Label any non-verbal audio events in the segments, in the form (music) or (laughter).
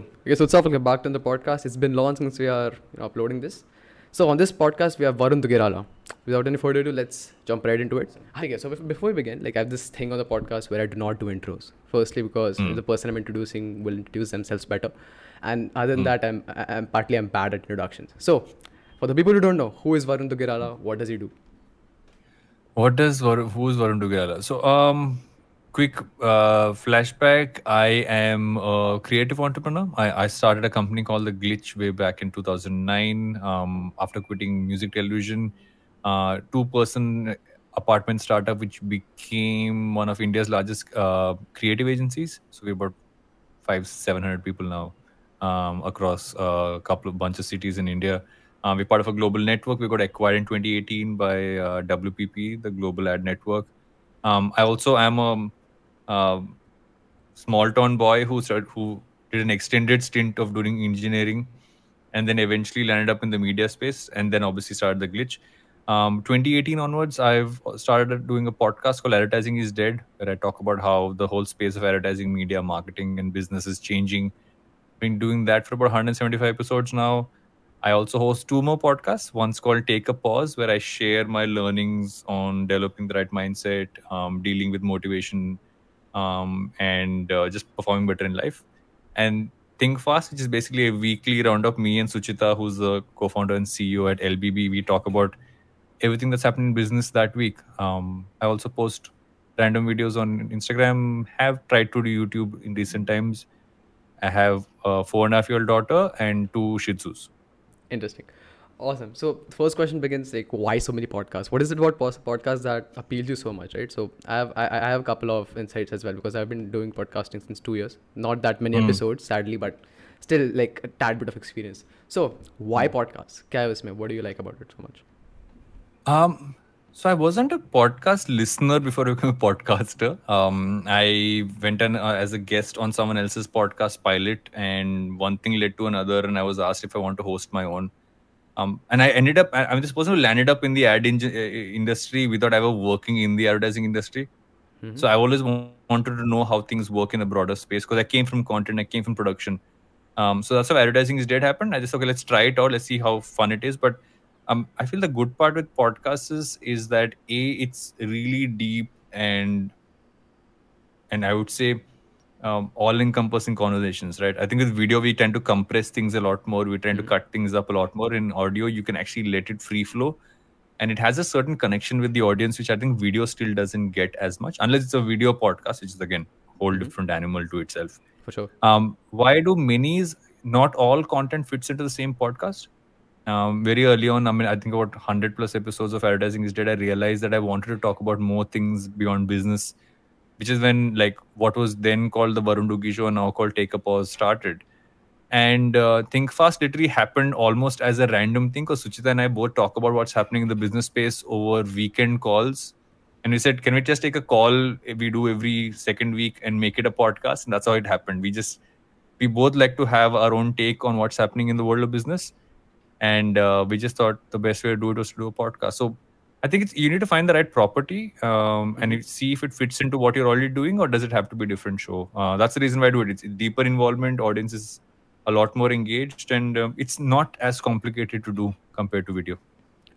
Cool. Okay, so it's off. Welcome back to the podcast. It's been long since we are you know, uploading this. So on this podcast, we have Varun Duggirala. Without any further ado, let's jump right into it. Okay, so before we begin, like I have this thing on the podcast where I do not do intros. Firstly, because Hmm. the person I'm introducing will introduce themselves better, and other than that, I'm, I'm partly I'm bad at introductions. So for the people who don't know, who is Varun Duggirala? What does he do? What does Varun, who's Varun Duggirala? So, um, quick uh, flashback. I am a creative entrepreneur. I, I started a company called The Glitch way back in 2009 um, after quitting music television. Uh, two person apartment startup, which became one of India's largest uh, creative agencies. So, we're about five, 700 people now um, across a couple of bunch of cities in India. Um, we're part of a global network. We got acquired in 2018 by uh, WPP, the Global Ad Network. Um, I also am a, small town boy who started, who did an extended stint of doing engineering, and then eventually landed up in the media space, and then obviously started the glitch. Um, 2018 onwards, I've started doing a podcast called Advertising is Dead, where I talk about how the whole space of advertising, media, marketing, and business is changing. Been doing that for about 175 episodes now. I also host two more podcasts. One's called Take a Pause, where I share my learnings on developing the right mindset, um, dealing with motivation, um, and uh, just performing better in life. And Think Fast, which is basically a weekly roundup. Me and Suchita, who's the co-founder and CEO at LBB, we talk about everything that's happening in business that week. Um, I also post random videos on Instagram. Have tried to do YouTube in recent times. I have a four and a half year old daughter and two Shih Tzus. Interesting. Awesome. So first question begins like why so many podcasts? What is it about podcasts that appeals you so much, right? So I have I, I, have a couple of insights as well because I've been doing podcasting since two years. Not that many mm. episodes, sadly, but still like a tad bit of experience. So why mm. podcasts? What do you like about it so much? Um, so I wasn't a podcast listener before I became a podcaster. Um, I went in, uh, as a guest on someone else's podcast pilot, and one thing led to another, and I was asked if I want to host my own. Um, and I ended up, I- I'm this person who landed up in the ad inj- uh, industry without ever working in the advertising industry. So I always wanted to know how things work in a broader space because I came from content, I came from production. Um, so that's how advertising is dead happened. I just okay, let's try it out, let's see how fun it is. But um, I feel the good part with podcasts is, is that a it's really deep and and I would say um, all-encompassing conversations, right? I think with video we tend to compress things a lot more. We tend to cut things up a lot more. In audio, you can actually let it free flow, and it has a certain connection with the audience, which I think video still doesn't get as much, unless it's a video podcast, which is again a whole different animal to itself. For sure. Um, why do minis? Not all content fits into the same podcast. Um, very early on, I mean, I think about 100 plus episodes of Advertising is Dead, I realized that I wanted to talk about more things beyond business, which is when, like, what was then called the Varun Duggi Show, and now called Take a Pause, started. And uh, Think Fast literally happened almost as a random thing because Suchita and I both talk about what's happening in the business space over weekend calls. And we said, can we just take a call we do every second week and make it a podcast? And that's how it happened. We just, we both like to have our own take on what's happening in the world of business. And uh, we just thought the best way to do it was to do a podcast. So I think it's, you need to find the right property um, and you see if it fits into what you're already doing or does it have to be a different show. Uh, that's the reason why I do it. It's deeper involvement, audience is a lot more engaged, and um, it's not as complicated to do compared to video.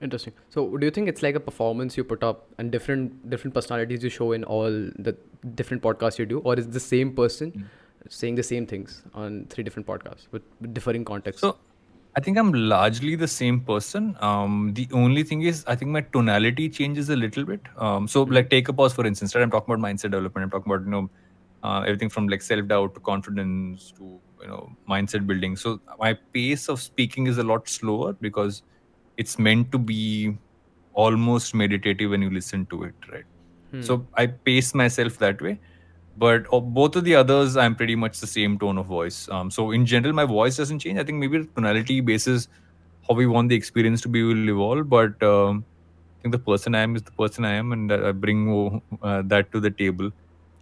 Interesting. So, do you think it's like a performance you put up and different different personalities you show in all the different podcasts you do, or is the same person saying the same things on three different podcasts with, with differing contexts? So I think I'm largely the same person. Um, the only thing is, I think my tonality changes a little bit. Um, so, like, take a pause for instance. Right? I'm talking about mindset development. I'm talking about you know uh, everything from like self doubt to confidence to you know mindset building. So my pace of speaking is a lot slower because it's meant to be almost meditative when you listen to it, right? So I pace myself that way. But both of the others, I'm pretty much the same tone of voice. Um, so in general, my voice doesn't change. I think maybe the tonality basis how we want the experience to be will evolve. But um, I think the person I am is the person I am, and I bring uh, that to the table.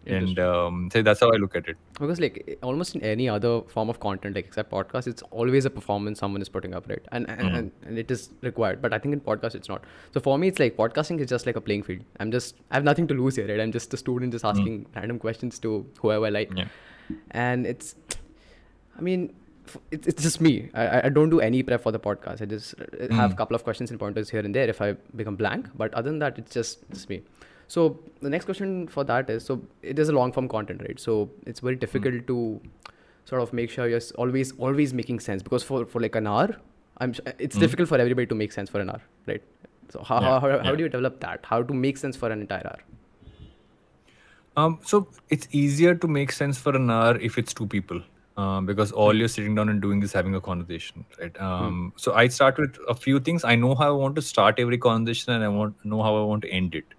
And um, so that's how I look at it. because like almost in any other form of content like except podcast it's always a performance someone is putting up right and and, and and it is required but i think in podcast it's not so for me it's like podcasting is just like a playing field i'm just i have nothing to lose here right i'm just a student just asking random questions to whoever i like Yeah. and it's I mean, it's, it's just me. I, I- don't do any prep for the podcast. I just uh, have Mm. a couple of questions and pointers here and there if I become blank. But other than that, it's just, just me. So the next question for that is so it is a long form content, right? So it's very difficult to sort of make sure you're always always making sense because for, for like an hour, I'm it's Mm. difficult for everybody to make sense for an hour, right? So how, Yeah, how, how, how yeah. do you develop that? How to make sense for an entire hour? Um, so it's easier to make sense for an hour if it's two people, um, because all you're sitting down and doing is having a conversation, right? Um, So I start with a few things. I know how I want to start every conversation, and I want know how I want to end it.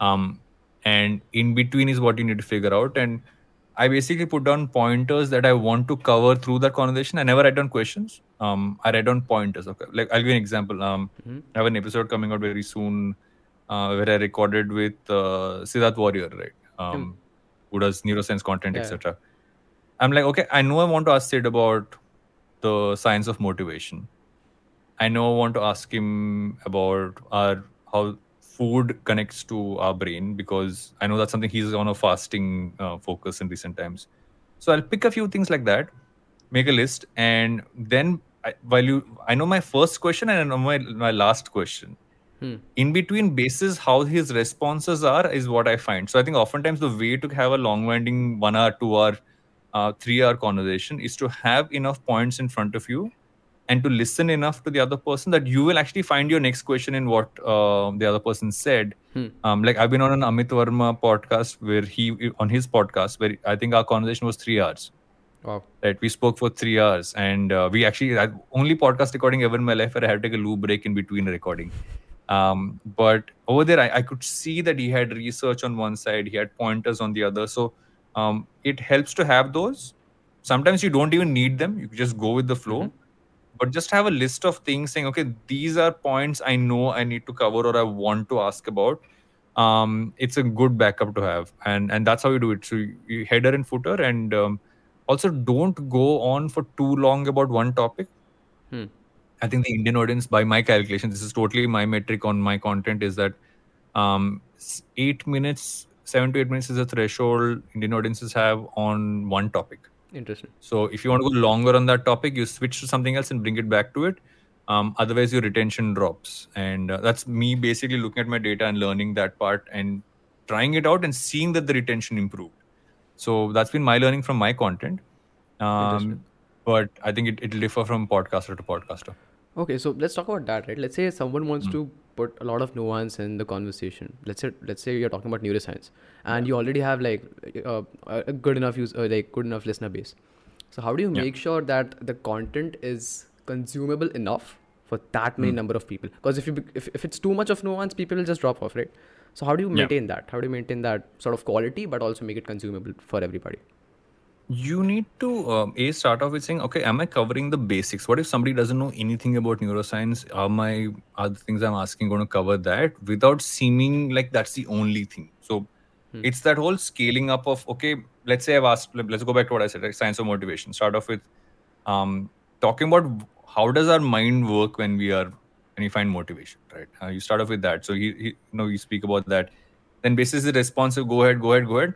Um, and in between is what you need to figure out. And I basically put down pointers that I want to cover through that conversation. I never write down questions. Um, I write down pointers. Okay, like I'll give you an example. Um, I have an episode coming out very soon uh, where I recorded with uh, Siddharth Warrier, right? Um, Who does neuroscience content, Yeah. etc. I'm like, okay, I know I want to ask Sid about the science of motivation. I know I want to ask him about our how food connects to our brain because I know that's something he's on a fasting uh, focus in recent times. So I'll pick a few things like that, make a list, and then I, while you, I know my first question and I know my my last question. Hmm. In between bases, how his responses are is what I find. So I think oftentimes the way to have a long-winding one hour, two hour, uh, three hour conversation is to have enough points in front of you and to listen enough to the other person that you will actually find your next question in what uh, the other person said. Hmm. Um, like I've been on an Amit Varma podcast where he on his podcast where I think our conversation was three hours. Wow. Right, we spoke for three hours, and uh, we actually I, only podcast recording ever in my life where I had to take a loo break in between a recording. Um, but over there, I, I could see that he had research on one side, he had pointers on the other. So um, it helps to have those. Sometimes you don't even need them; you just go with the flow. Mhm. But just have a list of things saying, okay, these are points I know I need to cover or I want to ask about. Um, it's a good backup to have, and and that's how you do it. So you, you header and footer, and um, also don't go on for too long about one topic. Hmm. I think the Indian audience, by my calculation, this is totally my metric on my content, is that um, eight minutes, seven to eight minutes is a threshold Indian audiences have on one topic. Interesting. So if you want to go longer on that topic, you switch to something else and bring it back to it. Um, otherwise, your retention drops, and uh, that's me basically looking at my data and learning that part and trying it out and seeing that the retention improved. So that's been my learning from my content. Um, but I think it, it'll differ from podcaster to podcaster. Okay, so let's talk about that, right? Let's say someone wants to put a lot of nuance in the conversation. Let's say let's say you're talking about neuroscience, and you already have like uh, a good enough use, uh, like good enough listener base. So how do you Yeah. make sure that the content is consumable enough for that many Hmm. number of people? Because if you if, if it's too much of nuance, people will just drop off, right? So how do you Yeah. maintain that? How do you maintain that sort of quality, but also make it consumable for everybody? You need to um, a start off with saying, okay, am I covering the basics? What if somebody doesn't know anything about neuroscience? Are my are the things I'm asking going to cover that without seeming like that's the only thing? So it's that whole scaling up of okay, let's say I've asked. let- Let's go back to what I said, right? Science of motivation. Start off with um, talking about how does our mind work when we are when we find motivation, right? Uh, you start off with that. So he, he, you know, you speak about that. Then basis the response responsive, go ahead, go ahead, go ahead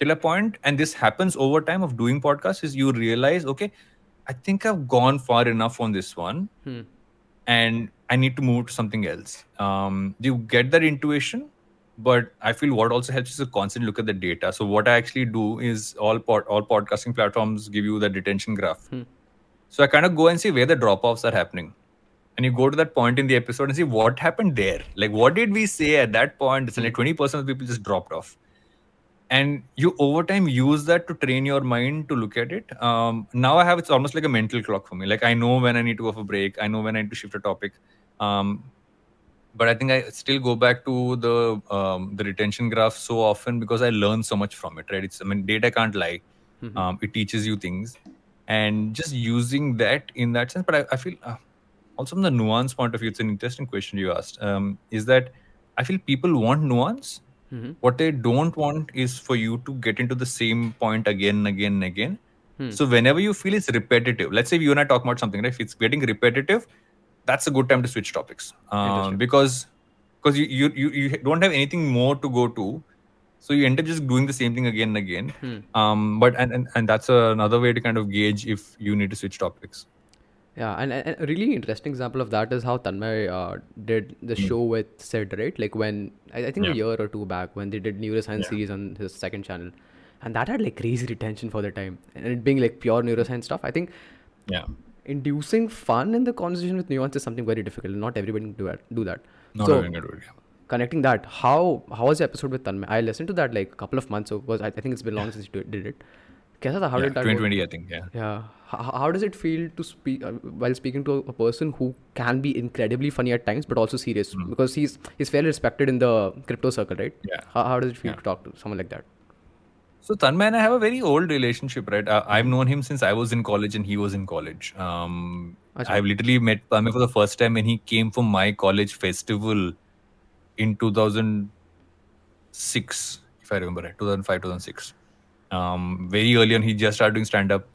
till a point and this happens over time of doing podcasts is you realize okay i think i've gone far enough on this one Hmm. and i need to move to something else. Um, you get that intuition but i feel what also helps is a constant look at the data. So what i actually do is all pod, all podcasting platforms give you the retention graph. Hmm. so i kind of go and see where the drop offs are happening. And you go to that point in the episode and see what happened there. Like what did we say at that point? It's like 20% of people just dropped off and you over time use that to train your mind to look at it. Um, now i have it's almost like a mental clock for me. Like i know when i need to go for a break. I know when i need to shift a topic. Um, but i think i still go back to the um, the retention graph so often because i learn so much from it right? It's i mean data can't lie. Mhm. um, it teaches you things. And just using that in that sense but i, I feel uh, also from the nuance point of view it's an interesting question you asked. Um, is that i feel people want nuance Mhm. what they don't want is for you to get into the same point again and again and again Hmm. so whenever you feel it's repetitive let's say you and i talk about something right if it's getting repetitive that's a good time to switch topics um, because because you, you you you don't have anything more to go to So you end up just doing the same thing again and again. Hmm. Um, but and, and and that's another way to kind of gauge if you need to switch topics. Yeah, and, and a really interesting example of that is how Tanmay uh, did the mm. show with Sid, right? Like when I, I think yeah. a year or two back when they did neuroscience yeah. series on his second channel, and that had like crazy retention for the time, and it being like pure neuroscience stuff. I think, yeah, inducing fun in the conversation with nuance is something very difficult. Not everybody can do that. Do that. Not so, everyone can do it. Yeah. Connecting that, how how was the episode with Tanmay? I listened to that like a couple of months ago. Was I, I think it's been long since you did it. How yeah, did that? Twenty twenty, I think. Yeah. Yeah. How, how does it feel to speak uh, while speaking to a, person who can be incredibly funny at times, but also serious? Because he's he's fairly respected in the crypto circle, right? Yeah. How, how does it feel Yeah. to talk to someone like that? So Tanmay and I have a very old relationship, right? Uh, I've known him since I was in college and he was in college. Um. I've literally met Tanmay for the first time when he came for my college festival in 2006, if I remember right, 2005, 2006. Um, very early on, he just started doing stand up.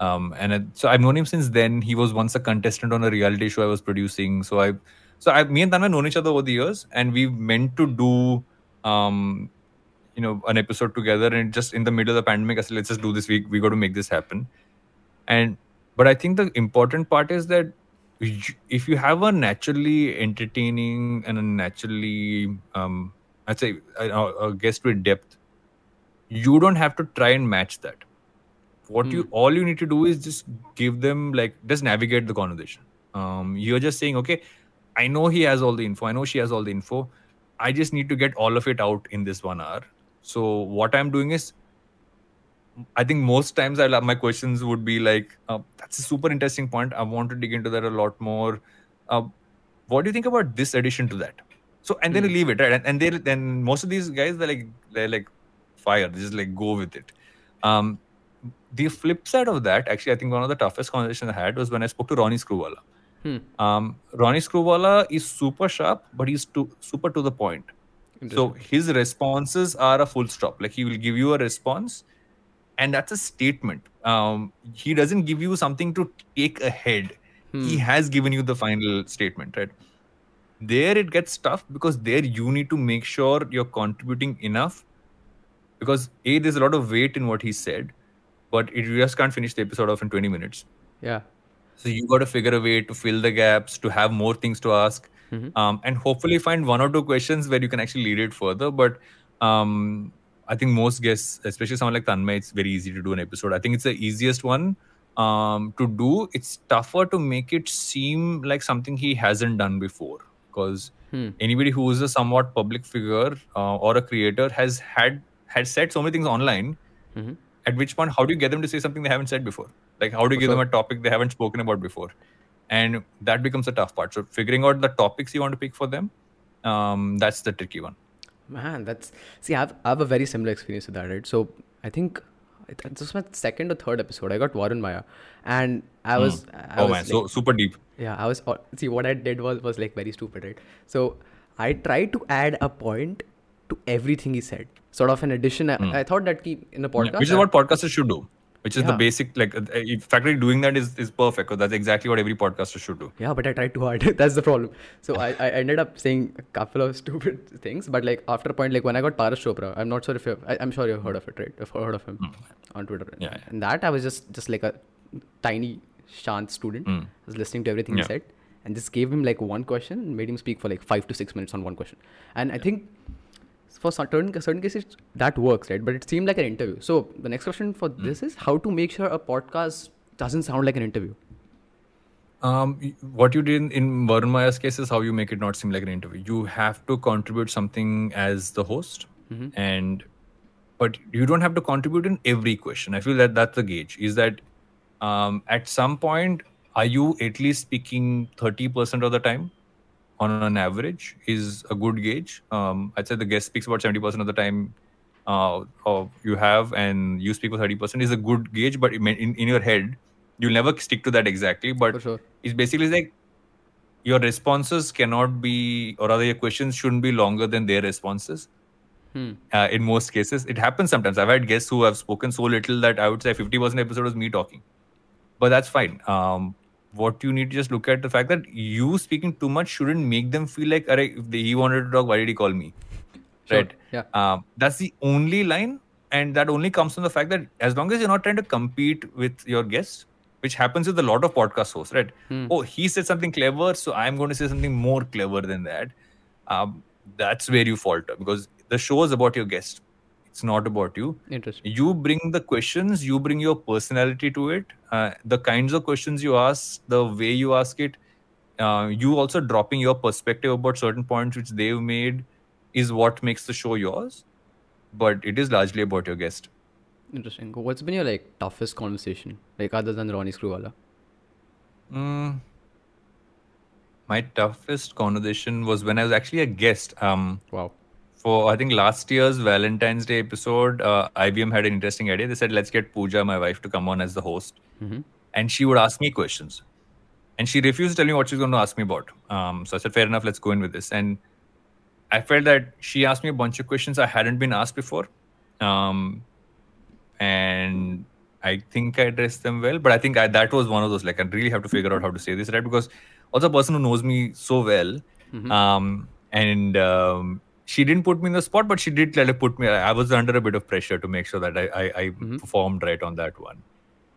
Um, and it, so I've known him since then. He was once a contestant on a reality show I was producing. So I, so I, me and Tanmay known each other over the years, and we meant to do, um, you know, an episode together. And just in the middle of the pandemic, I said, let's just do this. We we got to make this happen. And but I think the important part is that if you have a naturally entertaining and a naturally, um, I'd say, a, a guest with depth, you don't have to try and match that what you all you need to do is just give them like just navigate the conversation. Um you're just saying okay i know he has all the info i know she has all the info. I just need to get all of it out in this one hour. So what i'm doing is i think most times i'll have my questions would be like uh, that's a super interesting point. I want to dig into that a lot more. Uh, what do you think about this addition to that? So and then you leave it right? And, and they then most of these guys they're like they're like fire they just like go with it. Um the flip side of that, actually, I think one of the toughest conversations I had was when I spoke to Ronnie Screwvala. Hmm. Um, Ronnie Screwvala is super sharp, but he's too, super to the point. So his responses are a full stop. Like he will give you a response, and that's a statement. Um, he doesn't give you something to take ahead. He has given you the final statement, right? There it gets tough because there you need to make sure you're contributing enough because a there's a lot of weight in what he said but it, you just can't finish the episode off in 20 minutes. Yeah. so you got to figure a way to fill the gaps to have more things to ask um, and hopefully find one or two questions where you can actually lead it further but um, i think most guests especially someone like tanmay it's very easy to do an episode. I think it's the easiest one um, to do. It's tougher to make it seem like something he hasn't done before because anybody who is a somewhat public figure uh, or a creator has had had said so many things online at which point how do you get them to say something they haven't said before? Like how do you give them a topic they haven't spoken about before? And that becomes a tough part. So figuring out the topics you want to pick for them um, that's the tricky one. Man, that's see, I have, I have a very similar experience with that, right? So I think this was my second or third episode. I got Varun Mayya, and I was, I oh was man. So super deep. yeah, I was see what I did was was like very stupid, right? So I tried to add a point to everything he said, sort of an addition. I, I thought that he, in the Hmm. Yeah, podcast, which is what podcasters should do which is the basic like uh, in fact doing that is, is perfect because that's exactly what every podcaster should do Yeah, but I tried too hard. (laughs) That's the problem. So I, I ended up saying a couple of (laughs) stupid things. But like after a point, like when I got Paras Chopra, I'm not sure if you've, I, I'm sure you've heard of it, right? You've heard of him on Twitter. Hmm. Yeah, yeah. And that I was just just like a tiny shant student. I was listening to everything Hmm. Yeah. he said and just gave him like one question and made him speak for like five to six minutes on one question. And I think for certain certain cases that works, right? But it seemed like an interview. So the next question for Hmm. this is how to make sure a podcast doesn't sound like an interview. Um, what you did in, in Varun Mayya's case is how you make it not seem like an interview. You have to contribute something as the host, and but you don't have to contribute in every question. I feel that that's the gauge. Is that um, at some point are you at least speaking thirty percent of the time on an average is a good gauge. Um, I'd say the guest speaks about seventy percent of the time. Uh, or you have and you speak for 30% is a good gauge but in, in, your head you'll never stick to that exactly but sure. it's basically like your responses cannot be or rather your questions shouldn't be longer than their responses Hmm. uh, in most cases it happens sometimes i've had guests who have spoken so little that i would say 50% episode was me talking but that's fine um, what you need to just look at the fact that you speaking too much shouldn't make them feel like Arey, if they, he wanted to talk why did he call me Sure. right? Yeah. Um, that's the only line, and that only comes from the fact that as long as you're not trying to compete with your guest, which happens with a lot of podcast hosts, right? Hmm. Oh, he said something clever, so I'm going to say something more clever than that. Um, that's where you falter because the show is about your guest. It's not about you. Interesting. You bring the questions, you bring your personality to it. Uh, the kinds of questions you ask, the way you ask it, uh, you also dropping your perspective about certain points which they've made is what makes the show yours. But it is largely about your guest. Interesting. What's been your like toughest conversation, like other than Ronnie Screwvala? Mm, my toughest conversation was when I was actually a guest. Um, Wow. For I think last year's Valentine's Day episode, uh, IVM had an interesting idea. They said, let's get Pooja, my wife, to come on as the host. Mm-hmm. And she would ask me questions. And she refused to tell me what she's going to ask me about. Um, so I said, fair enough, let's go in with this. And I felt that she asked me a bunch of questions I hadn't been asked before. Um, and I think I addressed them well. But I think I, that was one of those, like, I really have to figure out how to say this, right? Because also a person who knows me so well. Um, and um, she didn't put me in the spot, but she did like put me. I was under a bit of pressure to make sure that I, I, I performed right on that one.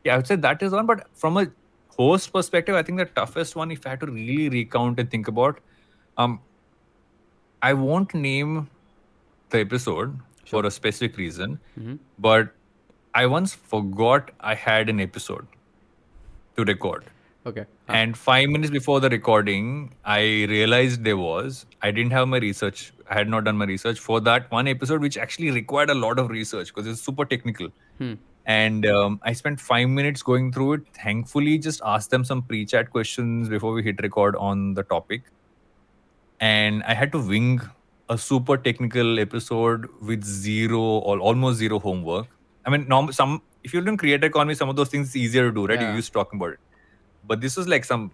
Yeah, I would say that is one. But from a host perspective, I think the toughest one, if I had to really recount and think about, um, I won't name the episode for a specific reason, but I once forgot I had an episode to record. Okay. And five minutes before the recording, I realized there was. I didn't have my research. I had not done my research for that one episode, which actually required a lot of research because it's super technical. And um, I spent five minutes going through it. Thankfully, just asked them some pre chat questions before we hit record on the topic. And I had to wing a super technical episode with zero or almost zero homework. I mean, norm- some if you're doing creator economy, some of those things it's easier to do, right? Yeah. You're used to talking about it but this was like some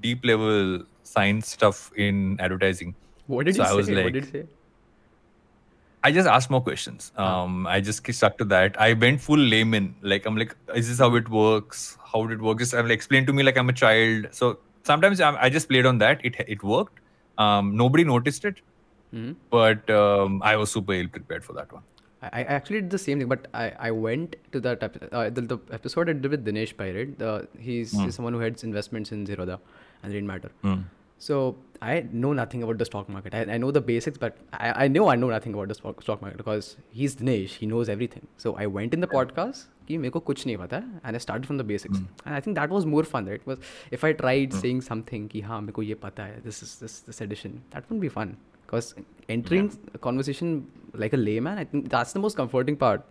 deep level science stuff in advertising. What did So you I say? was what did you say? I just asked more questions. Um, I just stuck to that. I went full layman. Like I'm like, is this how it works? How would it work? Just I'm like, explain to me like I'm a child. So sometimes I, I just played on that. It it worked. Um, nobody noticed it, Mhm. but um, I was super ill prepared for that one. I actually did the same thing, but I, I went to that epi- uh, the, the, episode I did with Dinesh Pirate. The, he's, mm. he's someone who heads investments in Zerodha and Rainmatter. Mm. So I know nothing about the stock market. I, I know the basics, but I, I know I know nothing about the stock, stock market because he's Dinesh. He knows everything. So I went in the podcast कि मेरे को कुछ नहीं पता है and I start from the basics and I think that was more fun right was if I tried saying something कि हाँ मेरे को ये पता है this is this this edition because entering a conversation like a layman I think that's the most comforting part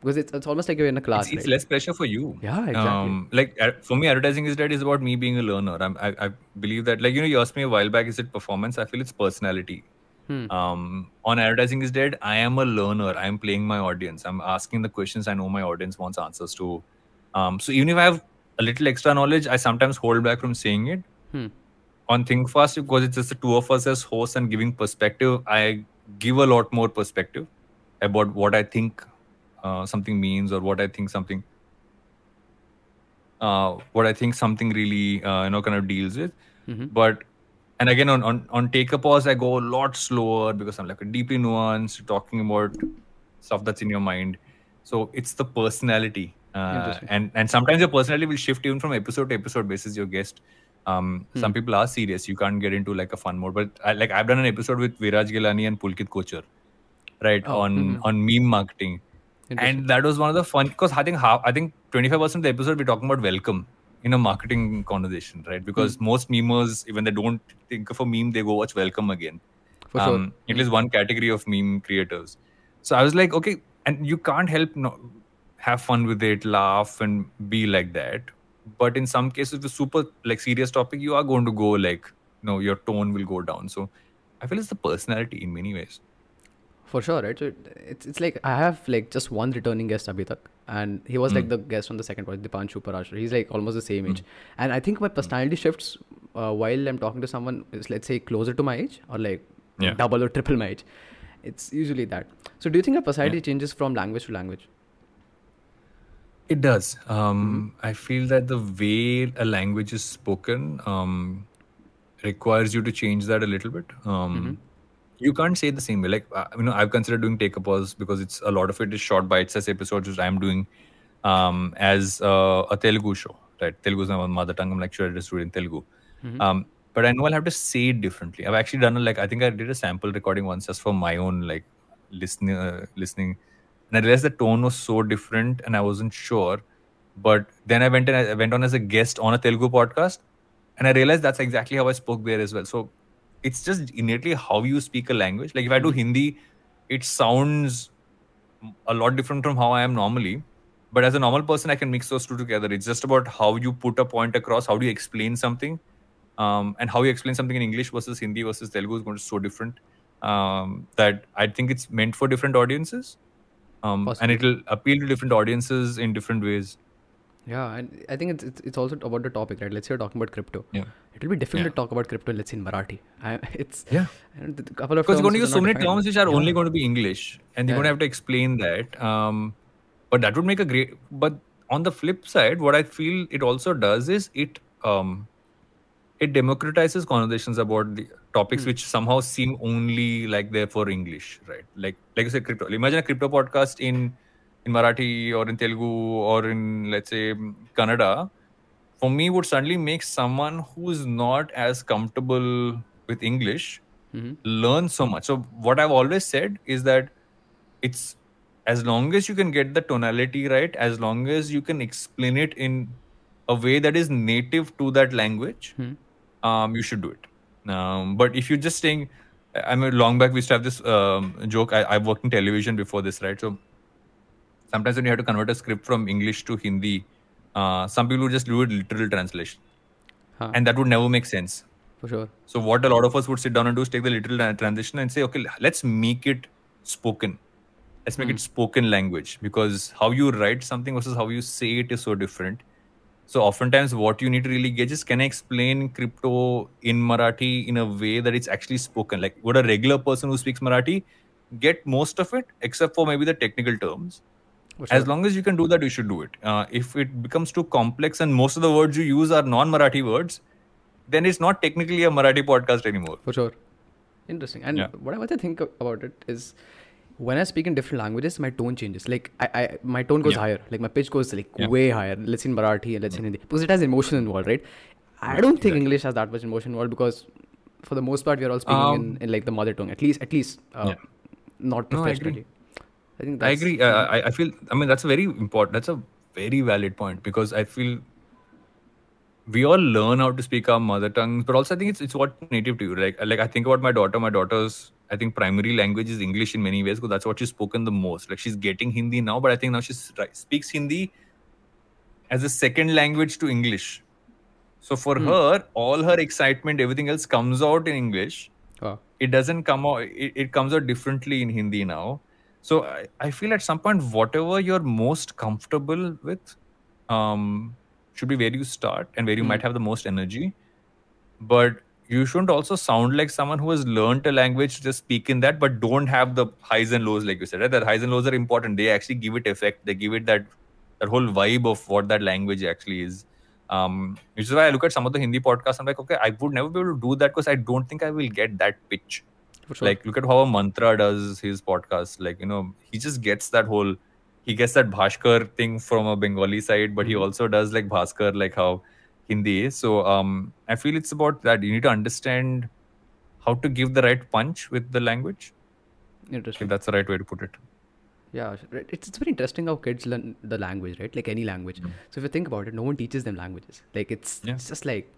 because it's, it's almost like you're in a class It's, it's right? less pressure for you. Yeah, exactly. Um, like uh, for me, advertising is that is about me being a learner. I'm, I, I believe that, like you know, you asked me a while back, is it performance? I feel it's personality. Hmm. Um, on advertising is dead. I am a learner. I am playing my audience. I'm asking the questions I know my audience wants answers to. Um, so even if I have a little extra knowledge, I sometimes hold back from saying it. Hmm. On Think Fast, because it's just the two of us as hosts and giving perspective, I give a lot more perspective about what I think uh, something means or what I think something uh, what I think something really uh, you know kind of deals with. But and again on, on on take a pause, I go a lot slower because I'm like a deeply nuanced talking about stuff that's in your mind. So it's the personality, uh, and and sometimes your personality will shift even from episode to episode basis. Your guest. Um, Some people are serious. You can't get into like a fun mode. But I, like I've done an episode with Viraj Ghelani and Pulkit Kochar, right Oh, on on meme marketing and that was one of the fun because I think half, I think 25% of the episode we're talking about welcome in a marketing conversation, right? Because Hmm. most memers, even they don't think of a meme, they go watch welcome again. For sure. Um, It is one category of meme creators. So I was like, okay, and you can't help no, have fun with it, laugh, and be like that. But in some cases, with super like serious topic, you are going to go like, you know, your tone will go down. So I feel it's the personality in many ways. For sure, right? So it's it's like I have like just one returning guest abhi tak, and he was like the guest on the second part, Dipanshu Parashar. He's like almost the same age, and I think my personality shifts uh, while I'm talking to someone is let's say closer to my age or like Yeah. double or triple my age. It's usually that. So do you think your personality changes from language to language? It does. Um, I feel that the way a language is spoken um, requires you to change that a little bit. Um, you can't say the same way. Like uh, you know, I've considered doing take a pause because it's a lot of it is short bite-sized episodes, which I'm doing um, as uh, a Telugu show. Right, Telugu is my mother tongue. I'm like sure do it in Telugu. Um, but I know I'll have to say it differently. I've actually done a, like I think I did a sample recording once just for my own like listening, uh, listening, and I realized the tone was so different, and I wasn't sure. But then I went and I went on as a guest on a Telugu podcast, and I realized that's exactly how I spoke there as well. So it's just innately how you speak a language. Like if I do Hindi, it sounds a lot different from how I am normally. But as a normal person, I can mix those two together. It's just about how you put a point across, how do you explain something, um, and how you explain something in English versus Hindi versus Telugu is going to be so different um, that I think it's meant for different audiences, um, and it'll appeal to different audiences in different ways. Yeah, and I think it's, it's it's also about the topic, right? Let's say you're talking about crypto. Yeah. It will be difficult Yeah. to talk about crypto, let's say in Marathi. I, (laughs) it's Yeah. the couple of because you're going to use so many defined. terms which are Yeah. only going to be English, and you're going to have to explain that. Um, but that would make a great. But on the flip side, what I feel it also does is it um, it democratizes conversations about the topics which somehow seem only like they're for English, right? Like like I said, crypto. Imagine a crypto podcast in in Marathi or in Telugu or in let's say Kannada. For me, would suddenly make someone who's not as comfortable with English Mhm. learn so much. So what I've always said is that it's as long as you can get the tonality right, as long as you can explain it in a way that is native to that language, Hmm. Um, you should do it. Um, but if you're just saying, I mean, long back we used to have this um, joke. I, I've worked in television before this, right? So sometimes when you have to convert a script from English to Hindi, uh, some people would just do it literal translation, Huh, and that would never make sense. for sure. So what a lot of us would sit down and do is take the literal tra- transition and say, okay, let's make it spoken. Let's make it spoken language because how you write something versus how you say it is so different. So oftentimes, what you need to really gauge is can I explain crypto in Marathi in a way that it's actually spoken? Like, would a regular person who speaks Marathi get most of it, except for maybe the technical terms? For As long as you can do that, you should do it. Uh, if it becomes too complex and most of the words you use are non-Marathi words, then it's not technically a Marathi podcast anymore. For sure. Interesting. And Yeah. what I what I think about it is when I speak in different languages, my tone changes. Like I, I my tone goes Yeah. higher. Like my pitch goes like Yeah. way higher. Let's say in Marathi and let's say in Hindi. Because it has emotion involved, right? I don't think exactly. English has that much emotion involved because for the most part we are all speaking in, Um, in like the mother tongue. At least at least uh, Yeah. not No, I agree. professionally. I think I agree. Uh, I, I feel. I mean, that's a very important. That's a very valid point because I feel we all learn how to speak our mother tongues, but also I think it's it's what native to you. Like like I think about my daughter. My daughter's I think primary language is English in many ways because that's what she's spoken the most. Like she's getting Hindi now, but I think now she speaks Hindi as a second language to English. So for her, all her excitement, everything else comes out in English Wow. it doesn't come out it, it comes out differently in hindi now so I, I feel at some point whatever you're most comfortable with um should be where you start and where you might have the most energy but you shouldn't also sound like someone who has learned a language to just speak in that but don't have the highs and lows like you said right? that highs and lows are important they actually give it effect they give it that that whole vibe of what that language actually is um, which is why I look at some of the Hindi podcasts. I'm like, okay, I would never be able to do that because I don't think I will get that pitch. Sure. Like, look at how a mantra does his podcast. Like, you know, he just gets that whole, he gets that Bhaskar thing from a Bengali side, but he also does like Bhaskar, like how Hindi. So, um, I feel it's about that. You need to understand how to give the right punch with the language. Interesting. If that's the right way to put it. Yeah, it's, it's very interesting how kids learn the language, right? Like any language. Hmm. So if you think about it, no one teaches them languages. Like it's Yeah. it's just like,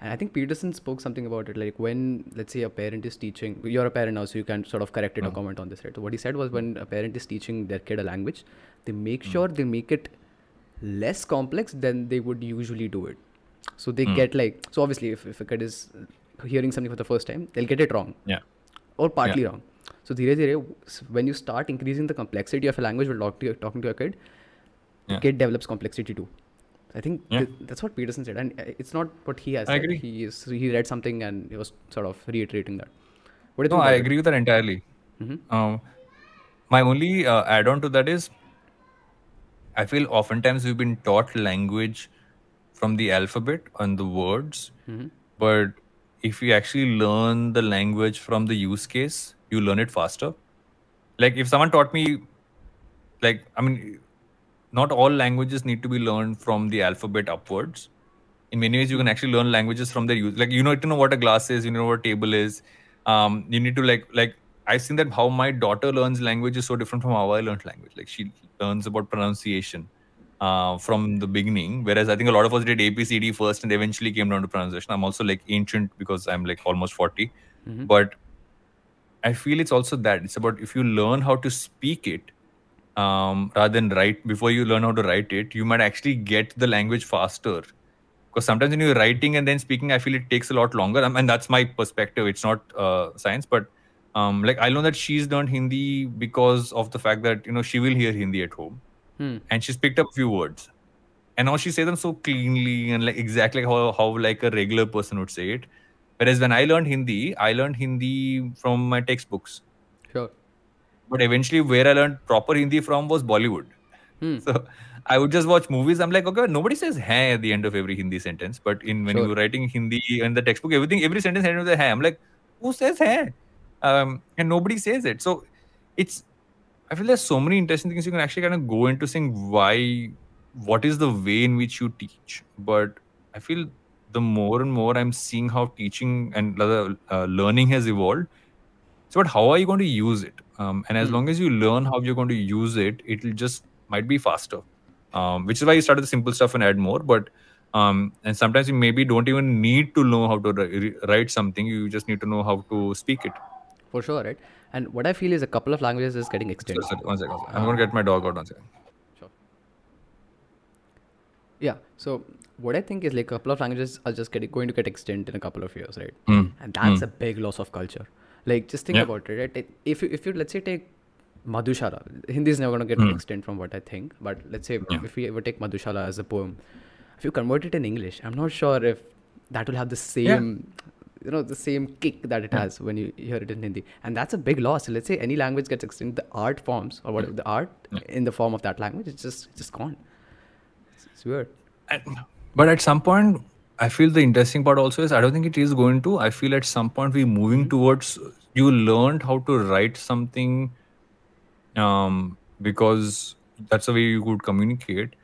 and I think Peterson spoke something about it. Like when let's say a parent is teaching, you're a parent now, so you can sort of correct it or hmm. comment on this, right? So what he said was when a parent is teaching their kid a language, they make hmm. sure they make it less complex than they would usually do it so they mm. get like so obviously if, if a kid is hearing something for the first time they'll get it wrong yeah or partly yeah. wrong so dheere dheere when you start increasing the complexity of a language while talk to your, talking to a kid yeah. kid develops complexity too I think yeah. th- that's what Peterson said, and uh, it's not what he has. I said. agree. He is, he read something and he was sort of reiterating that. What do you no, I agree it? with that entirely. Mm-hmm. Um, my only uh, add-on to that is, I feel oftentimes we've been taught language from the alphabet and the words, Mhm. but if you actually learn the language from the use case, you learn it faster. Like if someone taught me, like I mean, not all languages need to be learned from the alphabet upwards. In many ways, you can actually learn languages from their use. Like you know to know what a glass is, you know what a table is. Um, you need to like like I've seen that how my daughter learns language is so different from how I learned language. Like she learns about pronunciation uh, from the beginning, whereas I think a lot of us did ABCD first and eventually came down to pronunciation. I'm also like ancient because I'm like almost 40, Mhm. but I feel it's also that it's about if you learn how to speak it um, rather than write before you learn how to write it, you might actually get the language faster. Because sometimes when you're writing and then speaking, I feel it takes a lot longer. Um, and that's my perspective. It's not uh, science, but um, like I know that she's learned Hindi because of the fact that you know she will hear Hindi at home, Hmm. and she's picked up a few words, and now she says them so cleanly and like exactly how how like a regular person would say it. Whereas when I learned Hindi, I learned Hindi from my textbooks. Sure. But eventually, where I learned proper Hindi from was Bollywood. Hmm. So I would just watch movies. I'm like, okay, nobody says hai at the end of every Hindi sentence. But in when Sure. you're writing Hindi in the textbook, everything, every sentence ends with a hai. I'm like, who says hai? Um, and nobody says it. So it's, I feel there's so many interesting things you can actually kind of go into saying why, what is the way in which you teach. But I feel the more and more I'm seeing how teaching and uh, learning has evolved, it's about how are you going to use it. Um, and as Hmm. long as you learn how you're going to use it, it'll just might be faster. Um, which is why you start with the simple stuff and add more. But um, and sometimes you maybe don't even need to know how to ri- write something. You just need to know how to speak it. For sure, right? And what I feel is a couple of languages is getting extinct. one second. I'm going to get my dog out one second. Sure. Yeah. So what I think is like a couple of languages are just getting going to get extinct in a couple of years, right? Mm. And that's Mm. a big loss of culture. Like just think Yeah. about it, right? If you if you let's say take Madhushala, Hindi is never going to get Mm. extinct from what I think. But let's say Yeah. if we ever take Madhushala as a poem, if you convert it in English, I'm not sure if that will have the same, you know, the same kick that it hmm. has when you hear it in Hindi. And that's a big loss. Let's say any language gets extinct, the art forms or whatever hmm. the art in the form of that language, it's just it's just gone. It's, it's weird. But at some point i feel the interesting part also is i don't think it is going to i feel at some point we're moving hmm. towards you learned how to write something um because that's the way you could communicate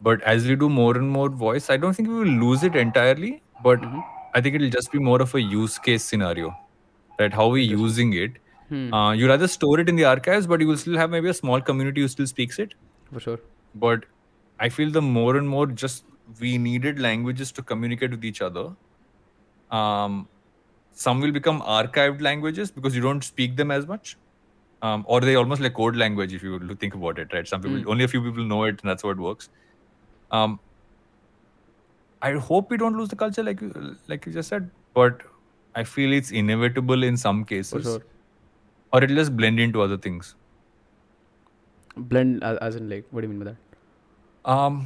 but as we do more and more voice i don't think we will lose it entirely but mm-hmm. I think it'll just be more of a use case scenario right how we using it Hmm. uh, you rather store it in the archives but you will still have maybe a small community who still speaks it For sure. but I feel the more and more just we needed languages to communicate with each other. Um, some will become archived languages because you don't speak them as much, um, or they almost like code language if you think about it, right? Some people Mm. only a few people know it, and that's how it works. Um, I hope we don't lose the culture, like you- like you just said, but I feel it's inevitable in some cases, sure. or it'll just blend into other things. Blend as, in like what do you mean by that? Um,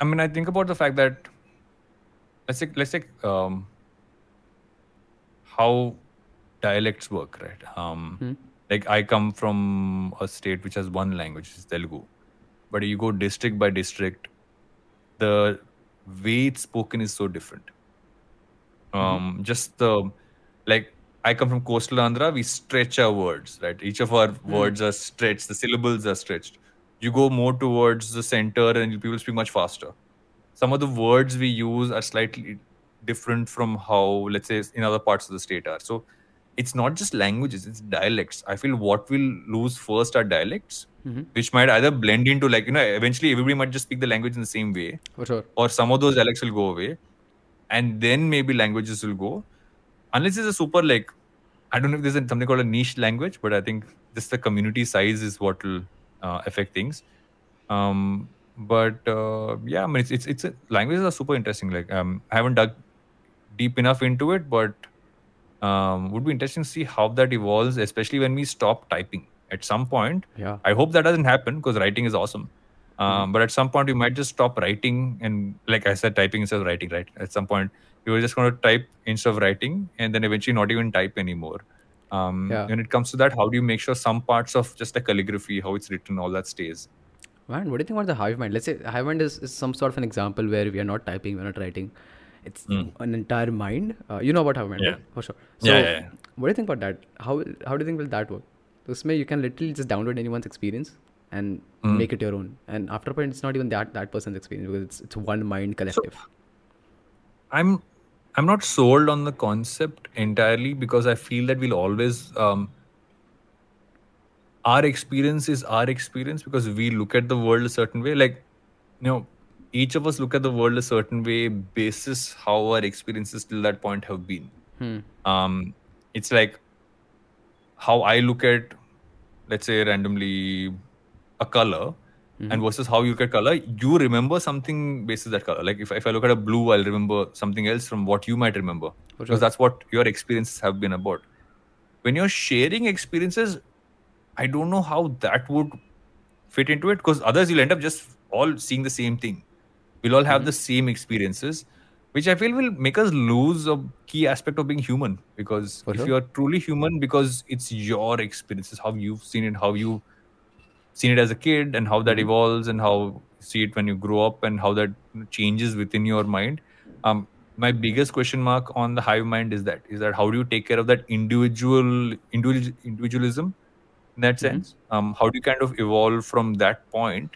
I mean, I think about the fact that let's take let's take um, how dialects work, right? Um, Hmm. Like I come from a state which has one language, which is Telugu, but you go district by district, the way it's spoken is so different. Um, Just the like I come from coastal Andhra, we stretch our words, right? Each of our words are stretched, the syllables are stretched. You go more towards the center, and people speak much faster. Some of the words we use are slightly different from how, let's say, in other parts of the state are. So it's not just languages; it's dialects. I feel what we'll lose first are dialects, Mhm. which might either blend into like you know, eventually everybody might just speak the language in the same way, For sure. or some of those dialects will go away, and then maybe languages will go. Unless it's a super like, I don't know if there's something called a niche language, but I think just the community size is what will uh, affect things. Um, but uh, yeah, I mean, it's it's, it's a, languages are super interesting. Like um, I haven't dug deep enough into it, but um, would be interesting to see how that evolves, especially when we stop typing. At some point, Yeah. I hope that doesn't happen because writing is awesome. Um, But at some point, we might just stop writing and, like I said, typing instead of writing. Right? At some point, you were just going to type instead of writing, and then eventually not even type anymore. Um, Yeah. When it comes to that, how do you make sure some parts of just the calligraphy, how it's written, all that stays? Man, what do you think about the hive mind? Let's say hive mind is, is some sort of an example where we are not typing, we're not writing. It's Mm. an entire mind. Uh, you know about hive mind, Yeah. For sure. So, Yeah, yeah, yeah. what do you think about that? How how do you think will that work? So, usme you can literally just download anyone's experience and Mm. make it your own. And after a point, it's not even that that person's experience because it's it's one mind collective. I'm I'm not sold on the concept entirely because I feel that we'll always um, our experience is our experience because we look at the world a certain way. Like you know, each of us look at the world a certain way basis how our experiences till that point have been. Hmm. Um, it's like how I look at, let's say, randomly a color, and versus how you look at color. You remember something basis that color. Like if, if I look at a blue, I'll remember something else from what you might remember because that's what your experiences have been about. When you're sharing experiences, I don't know how that would fit into it because others you'll end up just all seeing the same thing. We'll all have Mm-hmm. the same experiences, which I feel will make us lose a key aspect of being human. Because For if sure. you're truly human, because it's your experiences, how you've seen it, how you've seen it as a kid, and how that Mm-hmm. evolves, and how you see it when you grow up, and how that changes within your mind. Um, my biggest question mark on the hive mind is that is that how do you take care of that individual individual individualism in that Mm-hmm. sense um, how do you kind of evolve from that point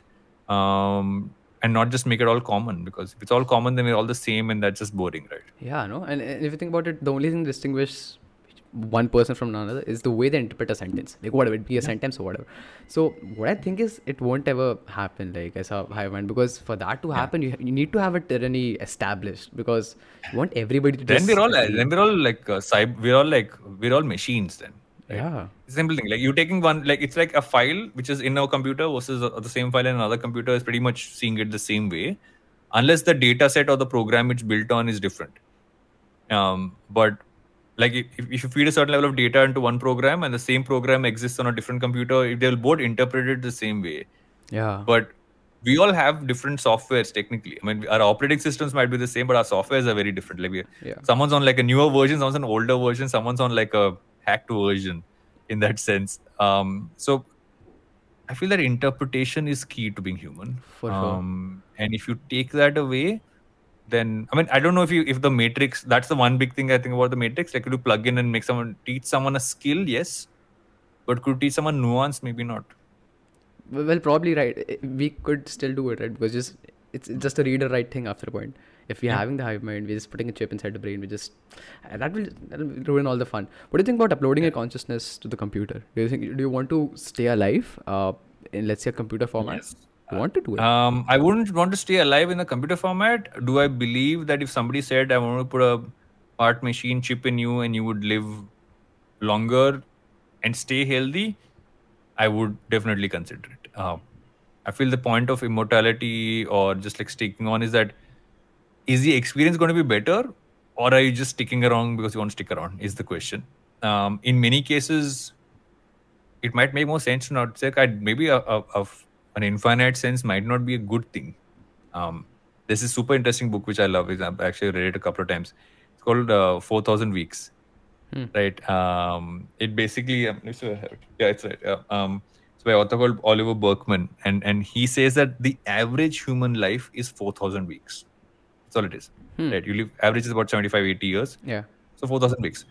um, and not just make it all common because if it's all common then we're all the same and that's just boring right Yeah, no. And, and if you think about it, the only thing that distinguishes one person from another is the way they interpret a sentence. Like whatever, it be a sentence or whatever. So what I think is it won't ever happen like as a hive mind because for that to happen, you, you need to have a tyranny established because you want everybody to then just we're all then we're all like uh, cyber, we're all like we're all machines then right? yeah. simple thing like you're taking one like it's like a file which is in our computer versus the same file in another computer is pretty much seeing it the same way unless the data set or the program it's built on is different um, but like if, if you feed a certain level of data into one program and the same program exists on a different computer they'll both interpret it the same way Yeah. but we all have different softwares technically i mean our operating systems might be the same but our softwares are very different like we, Yeah. someone's on like a newer version someone's on an older version someone's on like a hacked version in that sense um so i feel that interpretation is key to being human For sure. um and if you take that away then i mean i don't know if you if the matrix that's the one big thing i think about the matrix like could you plug in and make someone teach someone a skill yes but could you teach someone nuance maybe not Well, probably right. We could still do it, right? Because just it's it's just a read or write thing after a point. If we're Yeah. having the hive mind, we're just putting a chip inside the brain. We just and that will that will ruin all the fun. What do you think about uploading your consciousness to the computer? Do you think do you want to stay alive uh, in let's say a computer format? Yes. You want to do it? Um, I wouldn't want to stay alive in a computer format. Do I believe that if somebody said I want to put a part machine chip in you and you would live longer and stay healthy, I would definitely consider it. Um, I feel the point of immortality or just like sticking on is that is the experience going to be better or are you just sticking around because you want to stick around is the question. Um, in many cases, it might make more sense to not say I, maybe a, a, a an infinite sense might not be a good thing. Um, this is super interesting book which I love. I've actually read it a couple of times. It's called uh, Four Thousand Weeks. Hmm. Right. Um, it basically um, let's see if I have it. yeah, it's right. Yeah. Um, it's by author called Oliver Burkeman, and and he says that the average human life is four thousand weeks. That's all it is. Hmm. Right. You live average is about 75, 80 years. Yeah. So 4,000 weeks.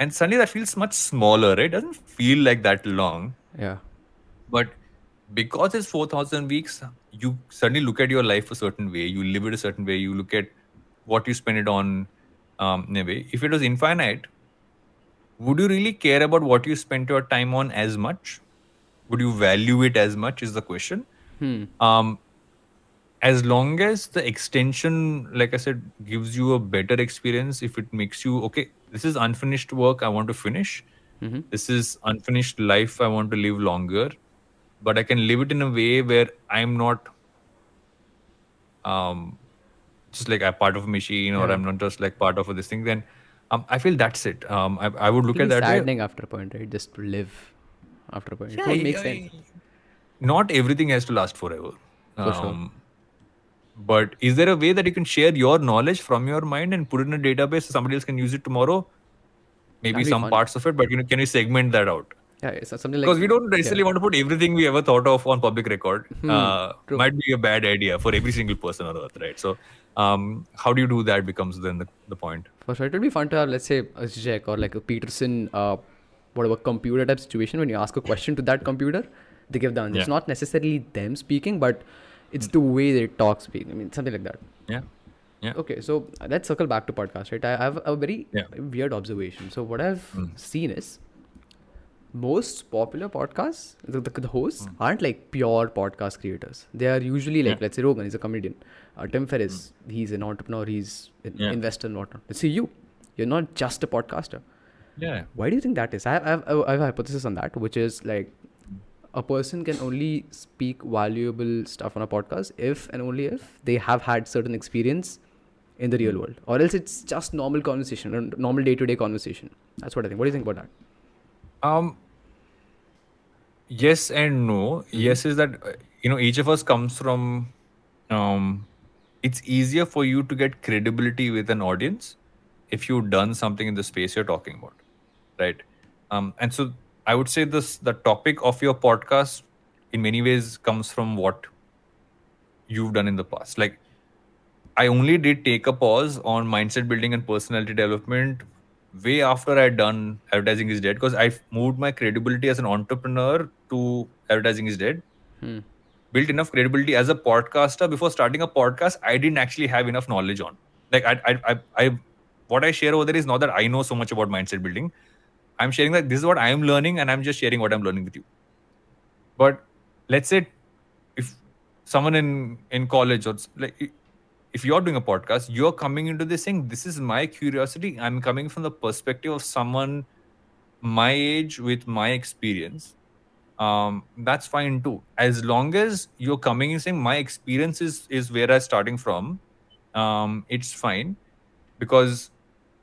And suddenly that feels much smaller, right? It doesn't feel like that long. Yeah. But because it's 4,000 weeks, you suddenly look at your life a certain way. You live it a certain way. You look at what you spend it on um, in a way. If it was infinite, would you really care about what you spent your time on as much? Would you value it as much? Is the question. Hmm. Um, as long as the extension, like I said, gives you a better experience, if it makes you okay, this is unfinished work I want to finish. Mhm. This is unfinished life I want to live longer, but I can live it in a way where I'm not um just like a part of a machine or I'm not just like part of this thing. Then um, I feel that's it. Um, I, I would look at that. way. saddening after a point, right? Just to live after a point. Yeah, it won't sense. Not everything has to last forever. For sure. But is there a way that you can share your knowledge from your mind and put it in a database so somebody else can use it tomorrow? Maybe some fun. parts of it, but you know, can you segment that out? Yeah, it's something like because we don't necessarily want to put everything we ever thought of on public record. Hmm, uh, might be a bad idea for every single person on earth, right? So, um, how do you do that becomes then the, the point. For sure, it would be fun to have, let's say, a Zizek or like a Peterson, uh, whatever computer type situation. When you ask a question to that computer, they give the answer. It's not necessarily them speaking, but it's the way they talk, speak. I mean, something like that. Yeah. Yeah. Okay, so let's circle back to podcast, right? I have a very Yeah. weird observation. So what I've Mm. seen is most popular podcasts, the, the, the hosts Mm. aren't like pure podcast creators. They are usually like, Yeah. let's say Rogan, he's a comedian. Uh, Tim Ferriss, he's an entrepreneur, he's an Yeah. investor and whatnot. Let's see you. You're not just a podcaster. Yeah. Why do you think that is? I have, I have, I have a hypothesis on that, which is like a person can only speak valuable stuff on a podcast if and only if they have had certain experience in the real world, or else it's just normal conversation, or normal day-to-day conversation. That's what I think. What do you think about that? Um. Yes and no. Yes is that uh, you know each of us comes from. Um, it's easier for you to get credibility with an audience if you've done something in the space you're talking about, right? Um, and so I would say this: the topic of your podcast, in many ways, comes from what you've done in the past. Like, I only did take a pause on mindset building and personality development way after I'd done Advertising is Dead because I moved my credibility as an entrepreneur to Advertising is Dead. Hmm. Built enough credibility as a podcaster before starting a podcast. I didn't actually have enough knowledge on. Like I, I, I, I what I share over there is not that I know so much about mindset building. I'm sharing that this is what I am learning, and I'm just sharing what I'm learning with you. But let's say if someone in in college or like if you're doing a podcast, you're coming into this saying, This is my curiosity. I'm coming from the perspective of someone my age with my experience. Um, that's fine too. As long as you're coming in saying my experience is, is where I'm starting from, um, it's fine because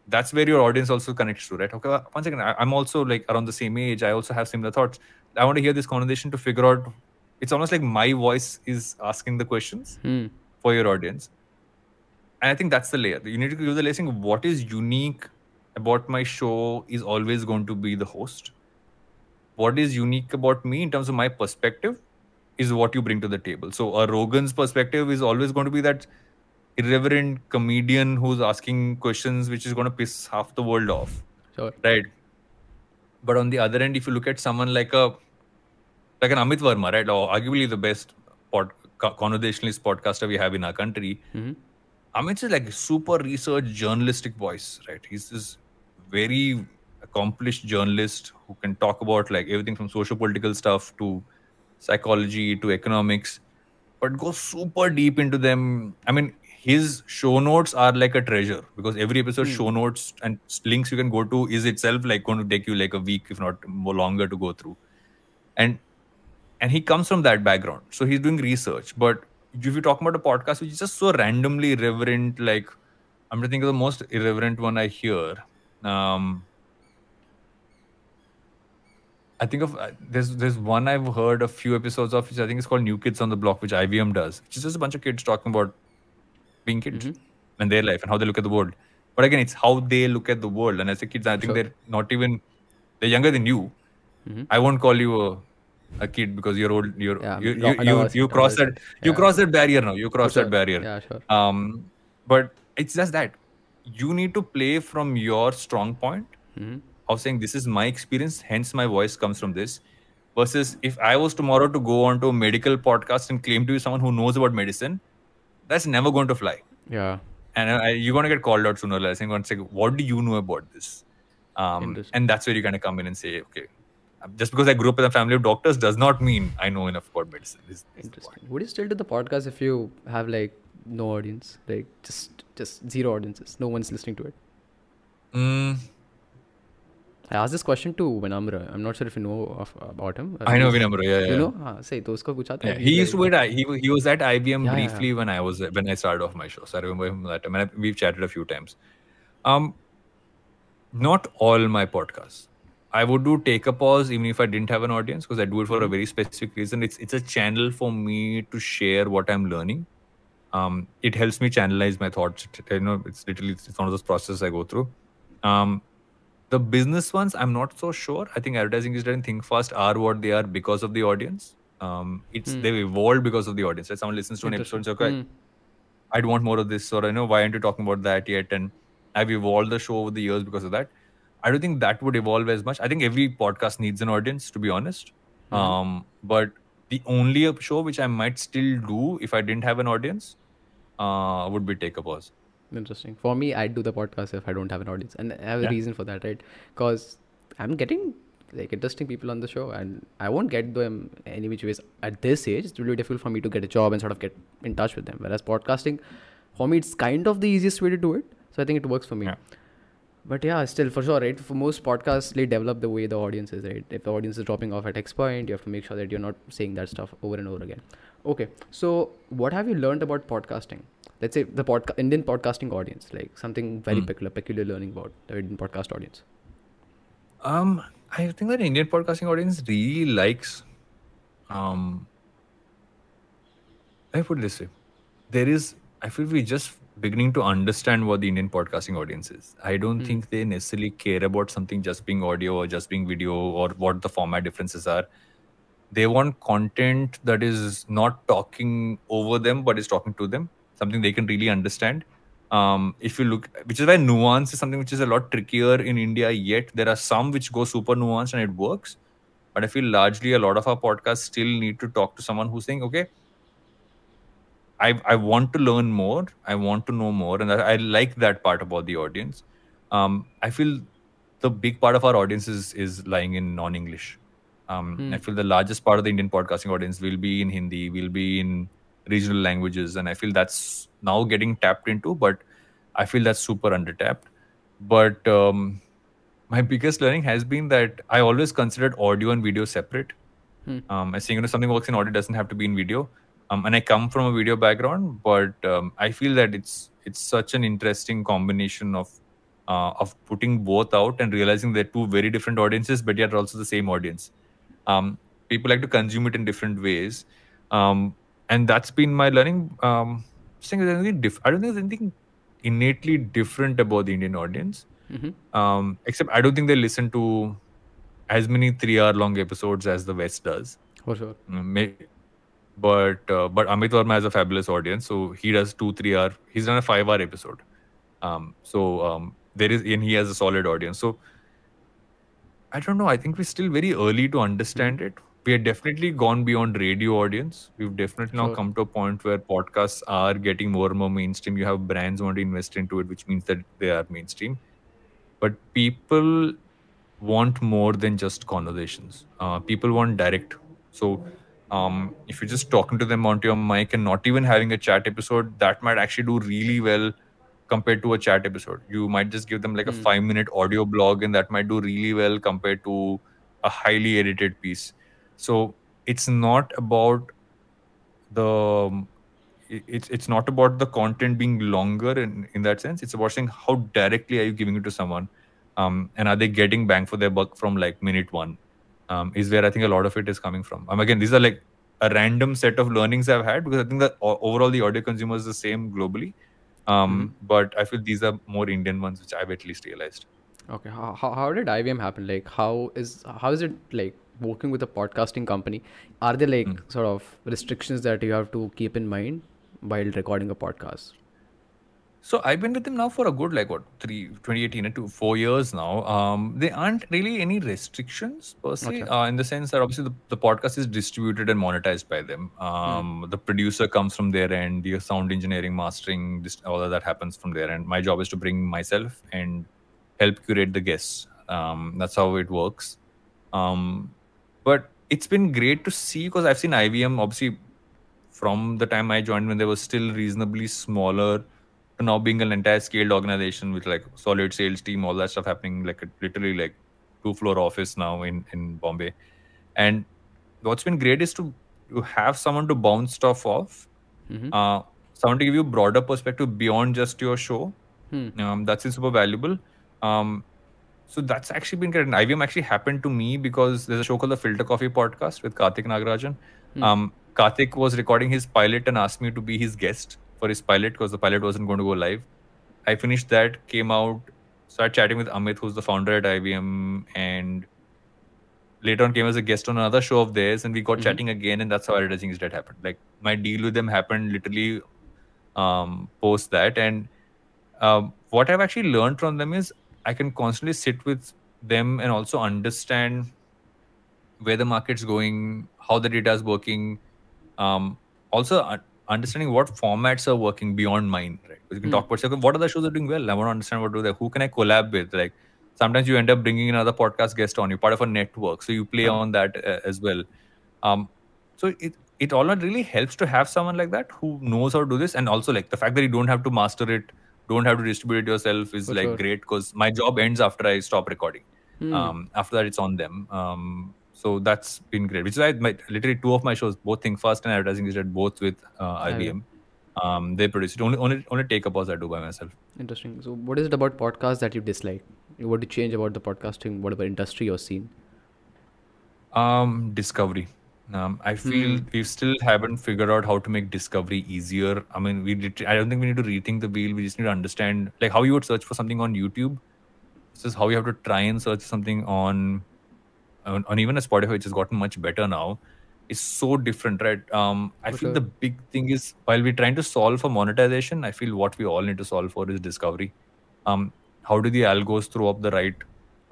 that's where your audience also connects to, right? Okay, one second. I, I'm also like around the same age. I also have similar thoughts. I want to hear this conversation to figure out. It's almost like my voice is asking the questions Hmm. for your audience. And I think that's the layer. You need to give the layer saying what is unique about my show is always going to be the host. What is unique about me in terms of my perspective is what you bring to the table. So a Rogan's perspective is always going to be that irreverent comedian who's asking questions which is going to piss half the world off. Sure. right. But on the other end if you look at someone like a like an amit varma right or arguably the best pod, co- conversationalist podcaster we have in our country hmm amit's is like a super research journalistic voice right? He's this very accomplished journalist who can talk about like everything from social political stuff to psychology to economics but go super deep into them. I mean his show notes are like a treasure because every episode show notes and links you can go to is itself like going to take you like a week if not more longer to go through. And and he comes from that background. So he's doing research. But if you talk about a podcast which is just so randomly irreverent like i'm trying to think of the most irreverent one i hear. Um I think of uh, there's there's one I've heard a few episodes of which I think is called New Kids on the Block, which IVM does, which is just a bunch of kids talking about being kids and their life and how they look at the world. But again, it's how they look at the world. And as a kids, I think Sure. they're not even they're younger than you. Mhm. I won't call you a, a kid because you're old. You're Yeah, you you you, you cross that you you cross that barrier now. You cross Sure. that barrier. Yeah, sure. Um, but it's just that you need to play from your strong point hmm of saying this is my experience, hence my voice comes from this. Versus if I was tomorrow to go onto a medical podcast and claim to be someone who knows about medicine, that's never going to fly. Yeah. And I, you're going to get called out sooner or later. Saying, say, what do you know about this? Um, and that's where you kind of come in and say, okay, just because I grew up in a family of doctors does not mean I know enough about medicine. This- this is. Interesting. Would you still do the podcast if you have like no audience, like just just zero audiences, no one's listening to it? Mm, I asked this question to Vinamra. I'm not sure if you know about him. I know Vinamra. Yeah, yeah. Ah, you know, say so usko pucha he used to wait. He he was at IVM briefly when I was when I started off my show. So I remember him that. I mean, we've chatted a few times. Um, not all my podcasts. I would do take a pause even if I didn't have an audience because I do it for a very specific reason. It's it's a channel for me to share what I'm learning. Um, it helps me channelize my thoughts. You know, it's literally it's one of those processes I go through. Um, the business ones, I'm not so sure. I think advertising is done think fast are what they are because of the audience. Um, it's Hmm. they've evolved because of the audience. Right? Someone listens to an episode and says, okay, Hmm. I'd want more of this, or I know why aren't you talking about that yet? And I've evolved the show over the years because of that. I don't think that would evolve as much. I think every podcast needs an audience, to be honest. Mhm. Um, but the only show which I might still do if I didn't have an audience uh, would be Take a Pause. Interesting. For me, I'd do the podcast if I don't have an audience, and I have a reason for that, right? Because I'm getting like interesting people on the show, and I won't get them any which ways at this age. It's really difficult for me to get a job and sort of get in touch with them. Whereas podcasting, for me, it's kind of the easiest way to do it. So I think it works for me. Yeah. But yeah, still for sure, right? For most podcasts, they develop the way the audience is, right? If the audience is dropping off at X point, you have to make sure that you're not saying that stuff over and over again. Okay, so what have you learned about podcasting? Let's say the podca- Indian podcasting audience, like something very Hmm. peculiar, peculiar learning about the Indian podcast audience. Um, I think that Indian podcasting audience really likes. Um, I put it this way: there is. I feel we're just beginning to understand what the Indian podcasting audience is. I don't Hmm. think they necessarily care about something just being audio or just being video or what the format differences are. They want content that is not talking over them, but is talking to them. Something they can really understand. Um, if you look, which is why nuance is something which is a lot trickier in India. Yet there are some which go super nuanced and it works. But I feel largely a lot of our podcasts still need to talk to someone who's saying, okay, I I want to learn more. I want to know more, and I, I like that part about the audience. Um, I feel the big part of our audience is is lying in non-English. Um, Hmm. I feel the largest part of the Indian podcasting audience will be in Hindi, will be in regional languages, and I feel that's now getting tapped into. But I feel that's super undertapped. But um, my biggest learning has been that I always considered audio and video separate. Hmm. Um, I think you know something works in audio doesn't have to be in video. Um, and I come from a video background, but um, I feel that it's it's such an interesting combination of uh, of putting both out and realizing they're two very different audiences, but yet also the same audience. Um, people like to consume it in different ways, um, and that's been my learning. Um, I there's anything diff- I don't think there's anything innately different about the Indian audience hmm um, except I don't think they listen to as many three-hour-long episodes as the West does. For sure. Mm, but uh, but Amit Varma has a fabulous audience, so he does two three-hour. He's done a five-hour episode. Um, so um, there is, and he has a solid audience. So I don't know. I think we're still very early to understand it. We have definitely gone beyond radio audience. We've definitely now Sure. come to a point where podcasts are getting more and more mainstream. You have brands want to invest into it, which means that they are mainstream. But people want more than just conversations. Uh, people want direct. So um, if you're just talking to them onto your mic and not even having a chat episode, that might actually do really well compared to a chat episode. You might just give them like a Hmm. five minute audio blog, and that might do really well compared to a highly edited piece. So it's not about the it's it's not about the content being longer in in that sense. It's about saying how directly are you giving it to someone, um, and are they getting bang for their buck from like minute one? Um, is where I think a lot of it is coming from. Um, again, these are like a random set of learnings I've had because I think that overall the audio consumer is the same globally. Um, But I feel these are more Indian ones, which I've at least realized. Okay. How, how, how did IVM happen? Like, how is how is it like working with a podcasting company? Are there like Hmm. sort of restrictions that you have to keep in mind while recording a podcast? So I've been with them now for a good like what three 2018 to four years now. Um, there aren't really any restrictions per se, Okay. uh, in the sense that obviously the, the podcast is distributed and monetized by them. Um, The producer comes from their end, the sound engineering, mastering, this, all of that happens from there. And my job is to bring myself and help curate the guests. Um, that's how it works. Um, but it's been great to see because I've seen IVM obviously from the time I joined when they were still reasonably smaller to now being an entire scaled organization with like solid sales team, all that stuff happening like a, literally like two floor office now in in Bombay. And what's been great is to to have someone to bounce stuff off, Mhm. uh, someone to give you broader perspective beyond just your show. Hmm. Um, that's been super valuable. Um, so that's actually been great. And IVM actually happened to me because there's a show called the Filter Coffee Podcast with Karthik Nagarajan. Hmm. Um, Karthik was recording his pilot and asked me to be his guest for his pilot because the pilot wasn't going to go live. I finished that, came out, started chatting with Amit, who's the founder at IVM, and later on came as a guest on another show of theirs, and we got Mhm. chatting again, and that's how Advertising is Dead happened. Like my deal with them happened literally um, post that, and um, what I've actually learned from them is I can constantly sit with them and also understand where the market's going, how the data is working, um, also un- understanding what formats are working beyond mine. Right, you can Hmm. talk about what other shows are doing well. I want to understand what do they. Who can I collab with? Like sometimes you end up bringing another podcast guest on. You're part of a network, so you play Huh. on that uh, as well. Um, so it it all really helps to have someone like that who knows how to do this, and also like the fact that you don't have to master it, don't have to distribute it yourself is For like sure. great because my job ends after I stop recording. Hmm. Um, after that, it's on them. Um, so that's been great. Which is why my, literally two of my shows, both Think Fast and Advertising, is that both with uh, IVM. Um, they produce it. Only only only take ups I do by myself. Interesting. So, what is it about podcast that you dislike? What do you change about the podcasting, whatever industry or scene? Um, discovery. Um, I feel Hmm. we still haven't figured out how to make discovery easier. I mean, we I don't think we need to rethink the wheel. We just need to understand like how you would search for something on YouTube. This is how you have to try and search something on, on, on even a Spotify, which has gotten much better now. It's so different, right? Um, I For feel the big thing is while we're trying to solve for monetization, I feel what we all need to solve for is discovery. Um, how do the algos throw up the right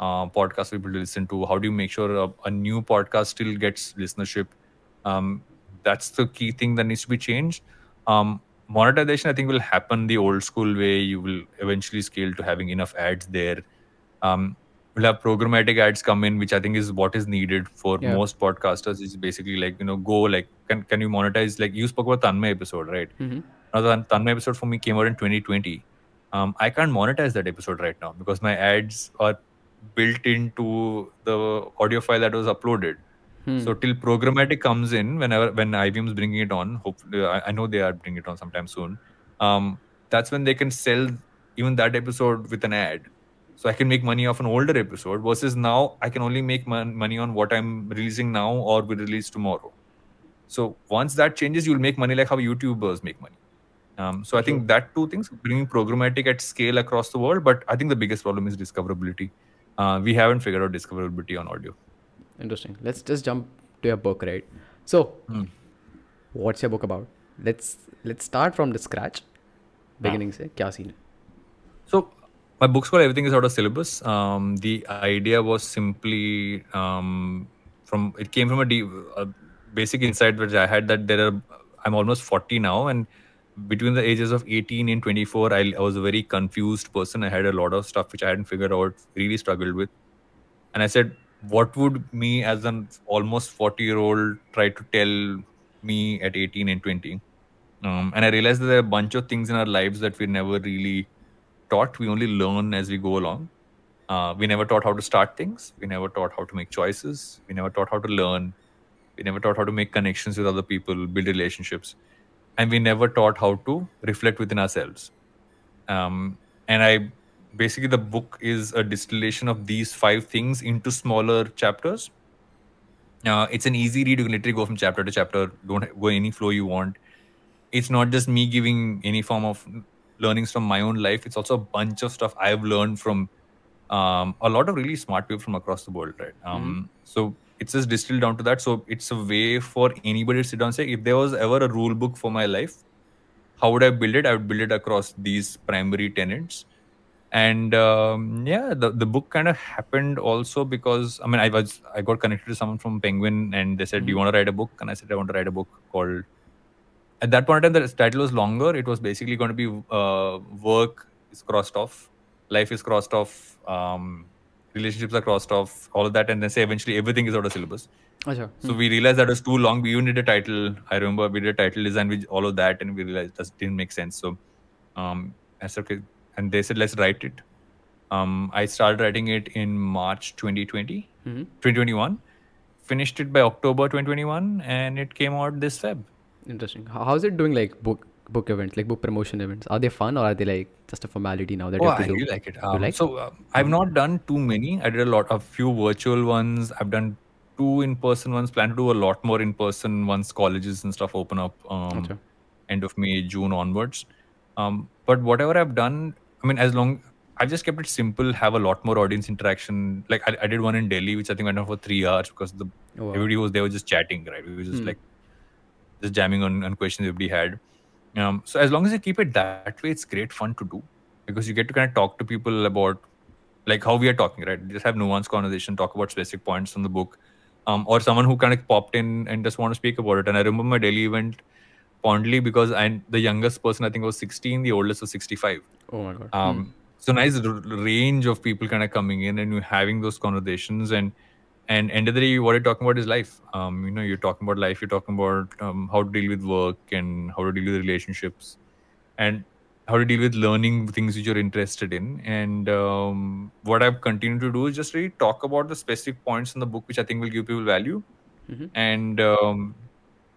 uh, podcast for people to listen to? How do you make sure a, a new podcast still gets listenership? Um, that's the key thing that needs to be changed. Um, monetization, I think, will happen the old school way. You will eventually scale to having enough ads there. Um, we'll have programmatic ads come in, which I think is what is needed for Yeah. most podcasters. Is basically like you know, go like, can can you monetize? Like you spoke about Tanmay episode, right? Mm-hmm. Now the Tanmay episode for me came out in 2020. Um, I can't monetize that episode right now because my ads are built into the audio file that was uploaded. Hmm. So till programmatic comes in, whenever when IVM is bringing it on, hopefully I, I know they are bringing it on sometime soon. Um, that's when they can sell even that episode with an ad. So I can make money off an older episode versus now I can only make mon- money on what I'm releasing now or will release tomorrow. So once that changes, you'll make money like how YouTubers make money. Um, so I think that two things bringing programmatic at scale across the world, but I think the biggest problem is discoverability uh, we haven't figured out discoverability on audio. Interesting. Let's just jump to your book right? So mm. what's your book about? Let's let's start from the scratch. Ah. Beginning yeah. se kya scene so my book's called everything is out of syllabus. Um, the idea was simply um, from it came from a, deep, a basic insight which i had that there are i'm almost 40 now and between the ages of 18 and 24 I, I was a very confused person. I had a lot of stuff which I hadn't figured out, really struggled with. And I said, what would me as an almost 40 year old try to tell me at 18 and 20? Um, and I realized that there are a bunch of things in our lives that we never really taught. We only learn as we go along. Uh, we never taught how to start things. We never taught how to make choices. We never taught how to learn. We never taught how to make connections with other people, build relationships. And we never taught how to reflect within ourselves. Um, and I basically, the book is a distillation of these five things into smaller chapters. Uh, it's an easy read. You can literally go from chapter to chapter. Don't go any flow you want. It's not just me giving any form of learnings from my own life. It's also a bunch of stuff I've learned from um, a lot of really smart people from across the world, right? Um, So it's just distilled down to that. So it's a way for anybody to sit down and say, if there was ever a rule book for my life, how would I build it? I would build it across these primary tenets. And um, yeah, the, the book kind of happened also because I mean I was I got connected to someone from Penguin and they said, Do you want to write a book? And I said, I want to write a book called at that point in time the title was longer. It was basically going to be uh, work is crossed off, life is crossed off, um, relationships are crossed off, all of that, and then say eventually everything is out of syllabus. Achha. So hmm. we realized that was too long. We even did a title. I remember we did a title design with all of that, and we realized that didn't make sense. So, um, and they said let's write it. Um, I started writing it in March 2020, mm-hmm. 2021. Finished it by October 2021, and it came out this Feb. Interesting. How's it doing? Like book book events, like book promotion events? Are they fun or are they like just a formality now that Oh, you have I do? really like it. Um, like? So uh, I've not done too many. I did a lot, a few virtual ones. I've done two in-person ones. Plan to do a lot more in-person once colleges and stuff open up. Um, Gotcha. end of May, June onwards. Um, but whatever I've done, I mean, as long I've just kept it simple, have a lot more audience interaction. Like I, I did one in Delhi, which I think went on for three hours because the Oh, wow. everybody was there was just chatting, right? We were just Hmm. like just jamming on, on questions everybody had. Um, so as long as you keep it that way, it's great fun to do because you get to kind of talk to people about like how we are talking, right? Just have nuanced conversation, talk about specific points from the book, um, or someone who kind of popped in and just want to speak about it. And I remember my Delhi event fondly because I the youngest person I think was 16, the oldest was 65. Oh my god. Um, So nice r- range of people kind of coming in and you having those conversations and and end of the day, what you're talking about is life. Um, you know, you're talking about life. You're talking about um, how to deal with work and how to deal with relationships, and how to deal with learning things which you're interested in. And um, what I've continued to do is just really talk about the specific points in the book which I think will give people value. Mhm. And um,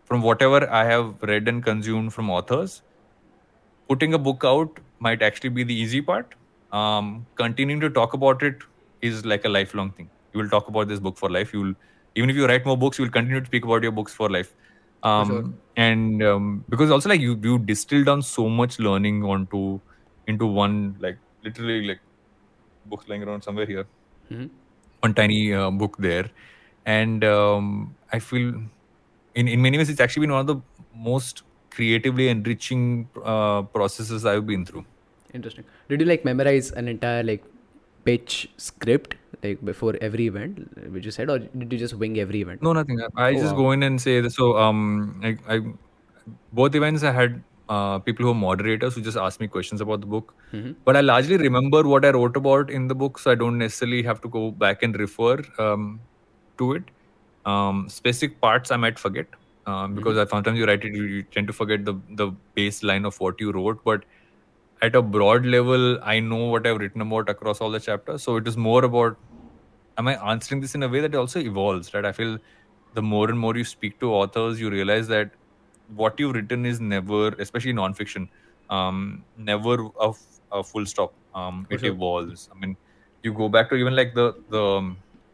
from whatever I have read and consumed from authors, putting a book out might actually be the easy part. Um, continuing to talk about it is like a lifelong thing. You will talk about this book for life. You will, even if you write more books, you will continue to speak about your books for life. Um, sure. And um, because also like you, you distill down so much learning onto into one like literally like books lying around somewhere here Mhm. one tiny uh, book there and um, i feel in, in many ways it's actually been one of the most creatively enriching uh, processes i've been through Interesting. Did you like memorize an entire like pitch script like before every event, which you said, or did you just wing every event? no nothing i, Oh, just wow. go in and say so um I, I both events i had uh, people who are moderators who just ask me questions about the book Mhm. but i largely remember what i wrote about in the book so i don't necessarily have to go back and refer um, to it um, specific parts i might forget um, because I, sometimes you write it you, you tend to forget the the baseline of what you wrote but at a broad level i know what i've written about across all the chapters so it is more about am i answering this in a way that also evolves right i feel the more and more you speak to authors you realize that what you've written is never especially nonfiction um never a, a full stop um it sure. evolves i mean you go back to even like the the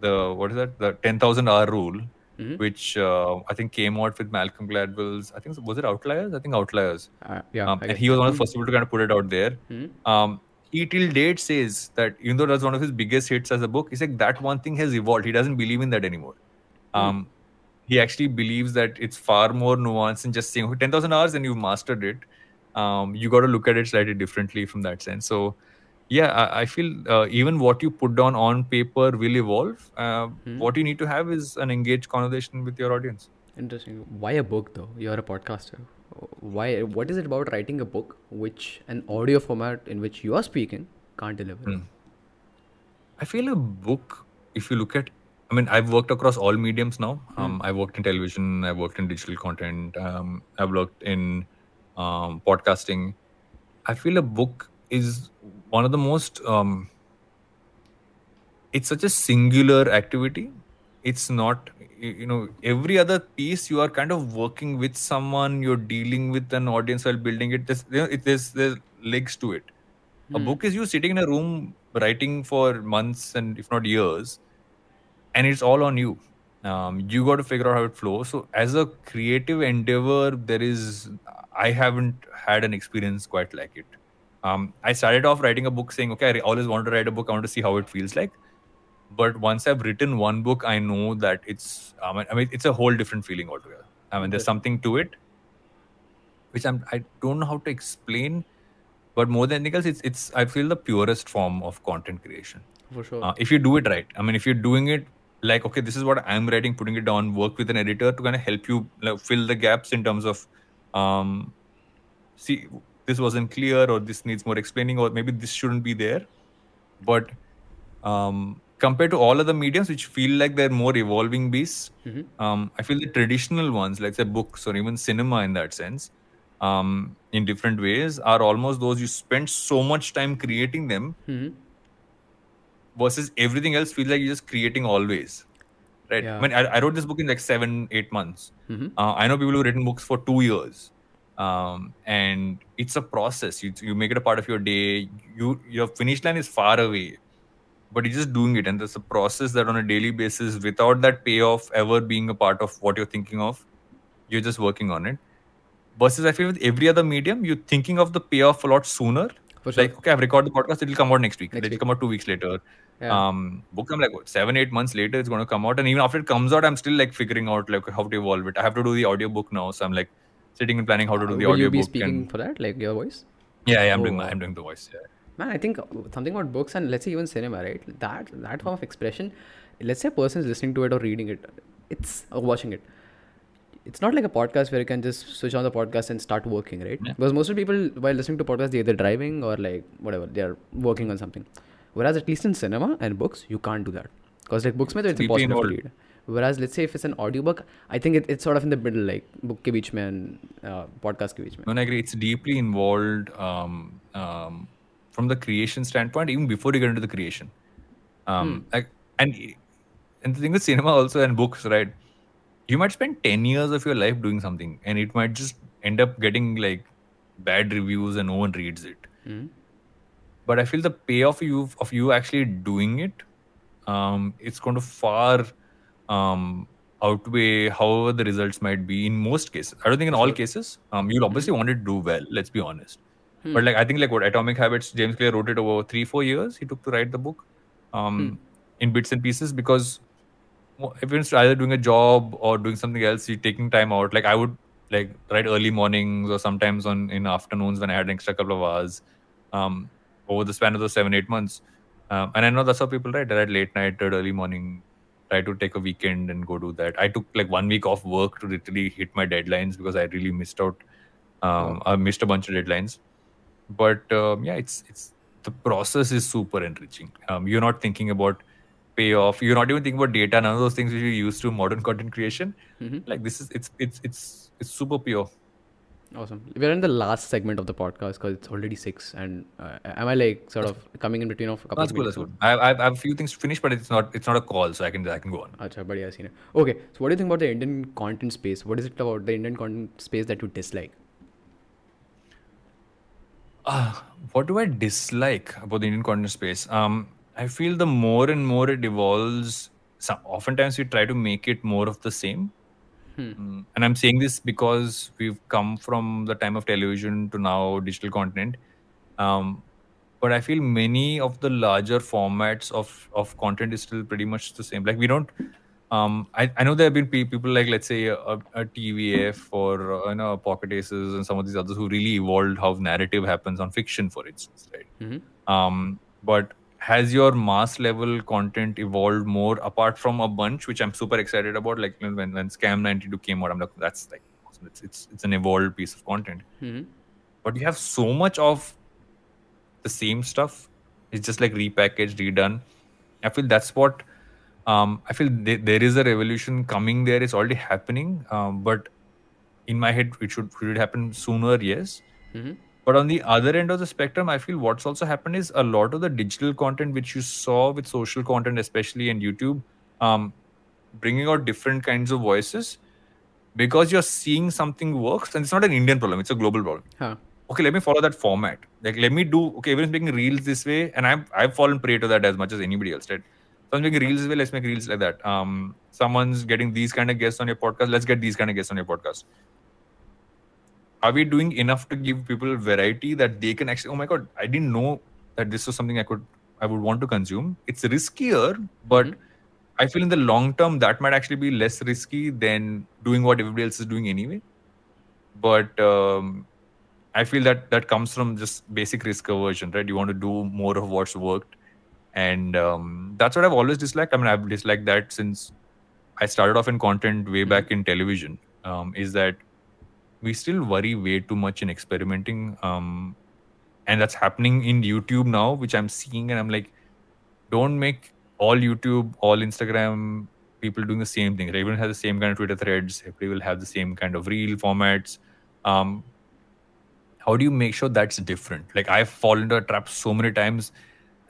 the what is that the 10000 hour rule Mhm. which uh, i think came out with malcolm gladwell's i think was it outliers i think outliers Uh, yeah. um, and he was one of the first people to kind of put it out there Mhm. um, he till date says that even though that's one of his biggest hits as a book, he's like that one thing has evolved. He doesn't believe in that anymore. Um, he actually believes that it's far more nuanced than just saying "Oh, 10,000 hours and you've mastered it. Um, you got to look at it slightly differently from that sense. So, yeah, I, I feel uh, even what you put down on paper will evolve. Uh, What you need to have is an engaged conversation with your audience. Interesting. Why a book though? You're a podcaster. Why? What is it about writing a book which an audio format in which you are speaking can't deliver? Hmm. I feel a book, if you look at, I mean, I've worked across all mediums now. Um, I've worked in television, I've worked in digital content, um, I've worked in um, podcasting. I feel a book is one of the most, um, it's such a singular activity. It's not, you know, every other piece you are kind of working with someone, you're dealing with an audience while building it. There's, you know, it, there's, there's legs to it. A book is you sitting in a room writing for months and if not years, and it's all on you. Um, you got to figure out how it flows. So, as a creative endeavor, there is I haven't had an experience quite like it. Um, I started off writing a book saying, okay, I always wanted to write a book. I want to see how it feels like. But once I've written one book, I know that it's I mean, I mean it's a whole different feeling altogether. I mean, there's something to it which I'm I don't know how to explain, but more than anything else, it's it's I feel the purest form of content creation. For sure. Uh, if you do it right, I mean, if you're doing it like okay, this is what I'm writing, putting it down, work with an editor to kind of help you like, fill the gaps in terms of um, see this wasn't clear or this needs more explaining or maybe this shouldn't be there, but um, compared to all other mediums which feel like they're more evolving beasts um, i feel the traditional ones like say books or even cinema in that sense um, in different ways are almost those you spend so much time creating them Mhm. versus everything else feels like you're just creating always right Yeah. i mean i, I wrote this book in like seven eight months Mhm. uh, i know people who've written books for two years um, and it's a process you, you make it a part of your day you your finish line is far away but you're just doing it and there's a process that on a daily basis without that payoff ever being a part of what you're thinking of you're just working on it versus i feel with every other medium you're thinking of the payoff a lot sooner For sure. Like, okay, I've recorded the podcast, it'll come out next week. Next it'll week. come out two weeks later. Yeah. Um, book, I'm like, what, seven, eight months later, it's going to come out. And even after it comes out, I'm still like figuring out like how to evolve it. I have to do the audiobook now. So I'm like sitting and planning how to do the Uh, Will you audiobook. be speaking and for that, like your voice? yeah, yeah, I'm Oh, doing. I'm doing the voice. Yeah. Man, I think something about books and let's say even cinema, right? That that form of expression, let's say a person is listening to it or reading it, it's or watching it. It's not like a podcast where you can just switch on the podcast and start working, right? Yeah. Because most of the people while listening to podcasts, they're either driving or like whatever, they're working on something. Whereas at least in cinema and books, you can't do that. Because like books, mein, it's impossible to read. Whereas let's say if it's an audiobook, I think it, it's sort of in the middle, like book ke beech mein and uh, podcast ke beech mein. No, I agree. It's deeply involved um, um, from the creation standpoint, even before you get into the creation. Um, like, and and the thing with cinema also and books, right? You might spend ten years of your life doing something, and it might just end up getting like bad reviews, and no one reads it. Hmm. But I feel the payoff of you of you actually doing it, um, it's going to far um, outweigh however the results might be in most cases. I don't think in all cases. Um, you'll obviously want it to do well. Let's be honest. But like I think like what Atomic Habits, James Clear wrote it over three four years. He took to write the book, um, in bits and pieces because it's either doing a job or doing something else, you're taking time out. Like I would like write early mornings or sometimes on in afternoons when I had an extra couple of hours. Um, over the span of those seven eight months, um, and I know that's how people write. They write late night, or early morning. Try to take a weekend and go do that. I took like one week off work to literally hit my deadlines because I really missed out. Um, I missed a bunch of deadlines, but um, yeah, it's it's the process is super enriching. Um, you're not thinking about payoff. You're not even thinking about data. None of those things which you're used to modern content creation. Mhm. Like this is it's it's it's it's super pure. Awesome. We're in the last segment of the podcast because it's already six. And uh, am I like sort of coming in between of a couple That's of cool. That's cool. I, I I have a few things to finish, but it's not it's not a call, so I can I can go on. Acha, badhiya scene. hai. Okay, so what do you think about the Indian content space? What is it about the Indian content space that you dislike? Uh, what do I dislike about the Indian content space? Um, I feel the more and more it evolves, some, oftentimes we try to make it more of the same. Mm, And I'm saying this because we've come from the time of television to now digital content. Um, but I feel many of the larger formats of, of content is still pretty much the same. Like we don't. Um, I, I know there have been pe- people like let's say a, a TVF or uh, you know Pocket Aces and some of these others who really evolved how narrative happens on fiction, for instance, right? Mhm. Um, but has your mass level content evolved more apart from a bunch, which I'm super excited about? Like when when Scam 92 came out, I'm like, that's like. It's it's it's an evolved piece of content. Mhm. But you have so much of the same stuff. It's just like repackaged, redone. I feel that's what um, I feel th- there is a revolution coming there. It's already happening. Um, but in my head, it should should happen sooner? Yes. Mhm. But on the other end of the spectrum, I feel what's also happened is a lot of the digital content which you saw with social content, especially in YouTube, um, bringing out different kinds of voices because you're seeing something works, and it's not an Indian problem; it's a global problem Huh. okay, let me follow that format. Like, let me do, okay, everyone's making reels this way, and I've, I've fallen prey to that as much as anybody else, right? Someone's making reels this way, let's make reels like that. Um, someone's getting these kind of guests on your podcast, let's get these kind of guests on your podcast. Are we doing enough to give people variety that they can actually, oh my God, I didn't know that this was something I could, I would want to consume. It's riskier, but Mhm. I feel in the long term, that might actually be less risky than doing what everybody else is doing anyway. But um, I feel that that comes from just basic risk aversion, right? You want to do more of what's worked, and um, that's what I've always disliked. I mean, I've disliked that since I started off in content way back in television. Um, is that we still worry way too much in experimenting, um, and that's happening in YouTube now, which I'm seeing, and I'm like, don't make all YouTube, all Instagram people doing the same thing. Everyone has the same kind of Twitter threads. Everybody will have the same kind of reel formats. Um, how do you make sure that's different? Like I've fallen into a trap so many times,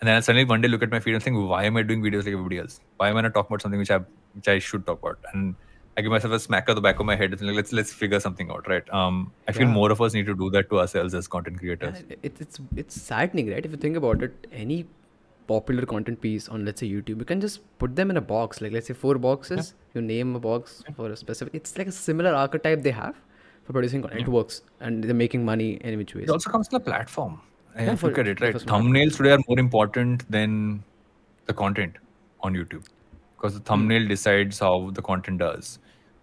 and then I suddenly one day look at my feed and think, why am I doing videos like everybody else? Why am I not talking about something which I which I should talk about? And I give myself a smack on the back of my head and like, let's let's figure something out, right? Um, I feel Yeah. more of us need to do that to ourselves as content creators. And it, it's it's saddening, right? If you think about it, any popular content piece on let's say YouTube, you can just put them in a box. Like let's say four boxes, you name a box for a specific. It's like a similar archetype they have for producing content. It works, and they're making money in which ways. It also comes to the platform, I Yeah, have look at it, right? Thumbnails today are more important than the content on YouTube because the Hmm. thumbnail decides how the content does.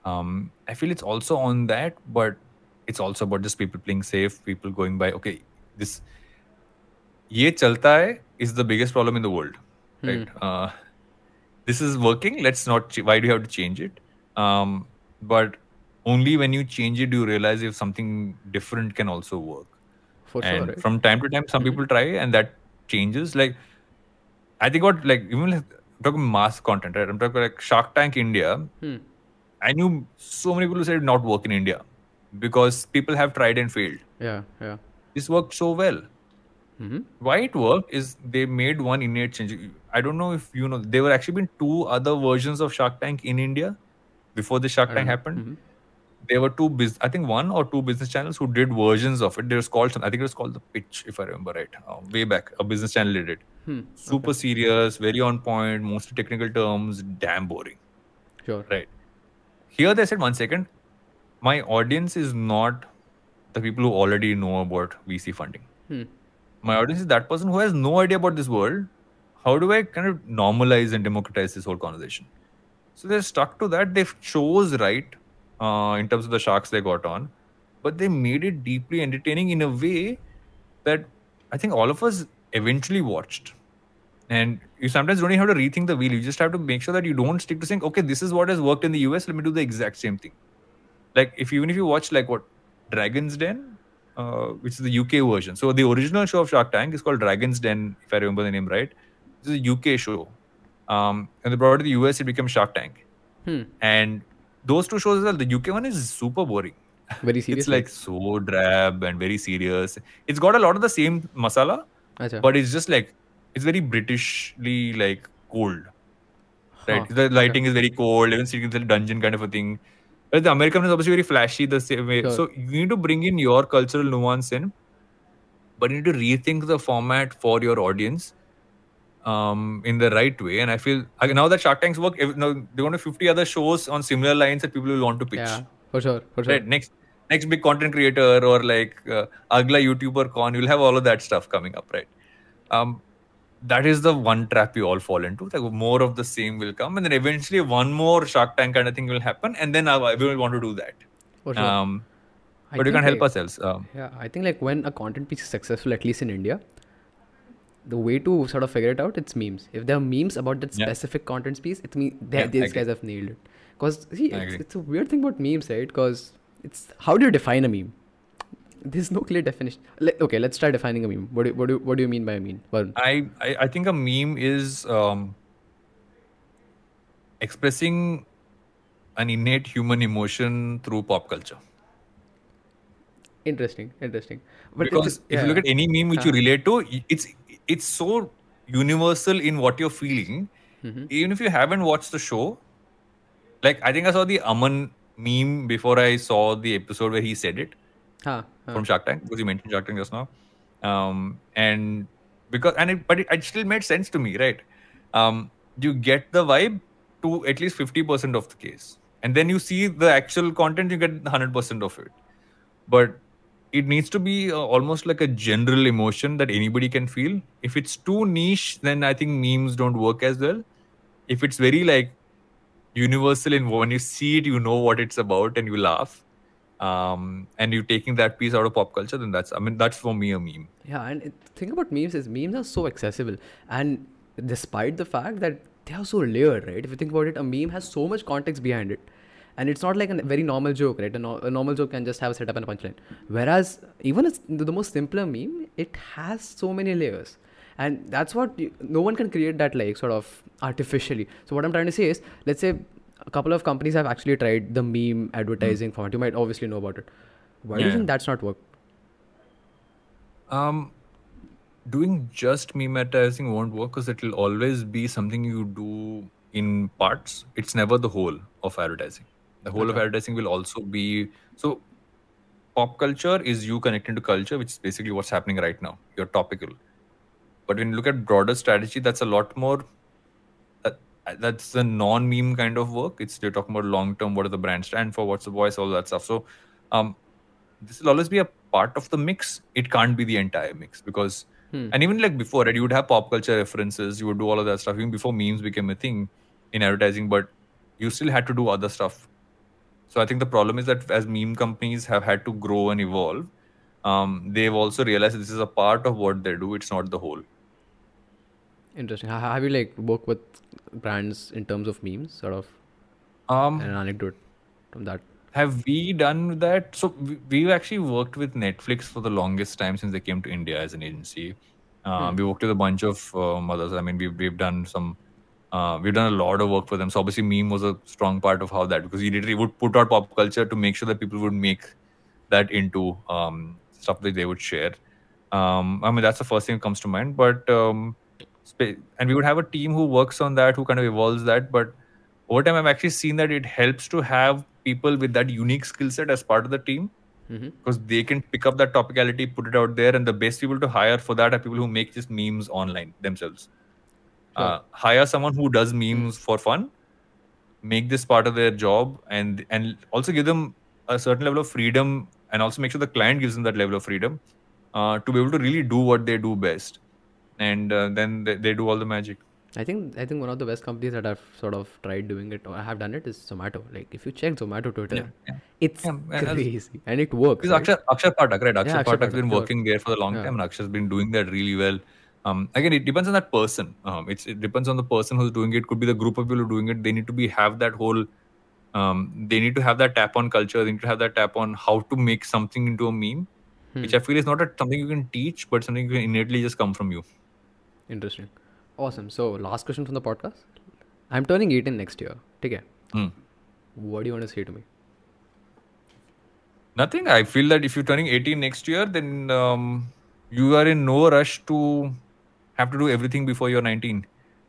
Um, I feel it's also on that, but it's also about just people playing safe, people going by, okay, this ye chalta hai is the biggest problem in the world, right? Uh, this is working. Let's not. Ch- why do you have to change it? Um, but only when you change it do you realize if something different can also work For sure, and right? from time to time some people try and that changes like i think what like even like, I'm talking mass content right i'm talking like shark tank india Hmm. i knew so many people who said it not work in india because people have tried and failed Yeah, yeah. this worked so well Mm-hmm. why it worked is they made one innate change i don't know if you know there were actually been two other versions of shark tank in india before the shark tank happened Mm-hmm. There were two bus- I think one or two business channels who did versions of it. There was called some, I think it was called the Pitch, if I remember right. Um, way back, a business channel did it. Hmm. Super serious, very on point, mostly technical terms, damn boring. Sure. Right. Here they said one second, my audience is not the people who already know about VC funding. Hmm. My audience is that person who has no idea about this world. How do I kind of normalize and democratize this whole conversation? So they're stuck to that. They chose right uh, in terms of the sharks they got on, but they made it deeply entertaining in a way that I think all of us eventually watched. And you sometimes don't even have to rethink the wheel. You just have to make sure that you don't stick to saying, okay, this is what has worked in the US. Let me do the exact same thing. Like if even if you watch like what Dragon's Den, uh, which is the UK version. So the original show of Shark Tank is called Dragon's Den, if I remember the name right. This is a UK show. Um, and they brought it to the US, it became Shark Tank. Hmm. And those two shows as well, the UK one is super boring. Very (laughs) serious. It's like so drab and very serious. It's got a lot of the same masala, Acha. but it's just like it's very Britishly like cold. Right? Huh, The lighting is very cold, even sitting in the dungeon kind of a thing. But the American one is obviously very flashy the same way. Sure. So you need to bring in your cultural nuance in, but you need to rethink the format for your audience um, in the right way. And I feel now that Shark Tanks work, ev- now there are going to 50 other shows on similar lines that people will want to pitch. yeah, for sure, for sure. Right. Next, next big content creator or like uh, Agla YouTuber con, you'll have all of that stuff coming up, right? Um, that is the one trap we all fall into. Like more of the same will come, and then eventually one more Shark Tank kind of thing will happen, and then everyone will want to do that. For sure. Um, but we think, can't help like- ourselves. Um, Yeah, I think like when a content piece is successful, at least in India, the way to sort of figure it out, it's memes. If there are memes about that Yeah. specific content piece, it means Yeah, these guys have nailed it. Because see, it's, it's a weird thing about memes, right? Because it's how do you define a meme? (laughs) There's no clear definition. Okay, let's try defining a meme. What do, what do, what do you mean by a meme? Varun? I, I I think a meme is um, expressing an innate human emotion through pop culture. Interesting, interesting. But if because if you look at any meme which you relate to, it's it's so universal in what you're feeling. Mm-hmm. Even if you haven't watched the show, like I think I saw the Aman meme before I saw the episode where he said it Huh, huh. from Shark Tank because you mentioned Shark Tank just now, um, and because and it, but it, it still made sense to me, right? Um, you get the vibe to at least fifty percent of the case, and then you see the actual content, you get hundred percent of it. But it needs to be uh, almost like a general emotion that anybody can feel. If it's too niche, then I think memes don't work as well. If it's very like universal and when you see it, you know what it's about and you laugh. Um, and you're taking that piece out of pop culture, then that's I mean that's for me a meme. Yeah, and it, thing about memes is memes are so accessible, and despite the fact that they are so layered, right? If you think about it, a meme has so much context behind it, and it's not like a very normal joke, right? A, no, a normal joke can just have a setup and a punchline. Whereas even a, the most simpler meme, it has so many layers, and that's what you, no one can create that like sort of artificially. So what I'm trying to say is, let's say a couple of companies have actually tried the meme advertising format. You might obviously know about it. Why do you think that's not worked? Um, doing just meme advertising won't work because it will always be something you do in parts. It's never the whole of advertising. The whole of advertising will also be so. Pop culture is you connecting to culture, which is basically what's happening right now. You're topical, but when you look at broader strategy, that's a lot more. That, that's the non-meme kind of work. It's you're talking about long term. What does the brand stand for? What's the voice? All that stuff. So, um, this will always be a part of the mix. It can't be the entire mix because, Hmm. and even like before, right, you would have pop culture references, you would do all of that stuff even before memes became a thing in advertising, but you still had to do other stuff. So I think the problem is that as meme companies have had to grow and evolve, um, they've also realized this is a part of what they do. It's not the whole. Interesting. Ha- Have you like worked with brands in terms of memes, sort of Um, an anecdote from that? have we done that? So we, we've actually worked with Netflix for the longest time since they came to India as an agency. Uh, We worked with a bunch of um, others. I mean, we've we've done some. Uh, we've done a lot of work for them. So obviously, meme was a strong part of how that because we literally would put out pop culture to make sure that people would make that into um, stuff that they would share. Um, I mean, that's the first thing that comes to mind. But um, and we would have a team who works on that, who kind of evolves that. But over time, I've actually seen that it helps to have people with that unique skill set as part of the team Mm-hmm. because they can pick up that topicality, put it out there, and the best people to hire for that are people who make just memes online themselves. Uh, hire someone who does memes for fun, make this part of their job, and and also give them a certain level of freedom, and also make sure the client gives them that level of freedom uh, to be able to really do what they do best, and uh, then they, they do all the magic. I think I think one of the best companies that I've sort of tried doing it or I have done it is Zomato. Like if you check Zomato Twitter, yeah. it's Yeah, and crazy and it works. Because right? Akshay, Akshay Pathak, right? Akshay Yeah, Akshay been working there for a long Yeah. time, and Akshay's been doing that really well. Um, again, it depends on that person. Um, it's, it depends on the person who's doing it. Could be the group of people who are doing it. They need to be have that whole. Um, they need to have that tap on culture. They need to have that tap on how to make something into a meme, Hmm. which I feel is not a, something you can teach, but something you can innately just come from you. Interesting. Awesome. So last question from the podcast. I'm turning 18 next year. Okay. Hmm. What do you want to say to me? Nothing. I feel that if you're turning 18 next year, then um, you are in no rush to have to do everything before you're 19.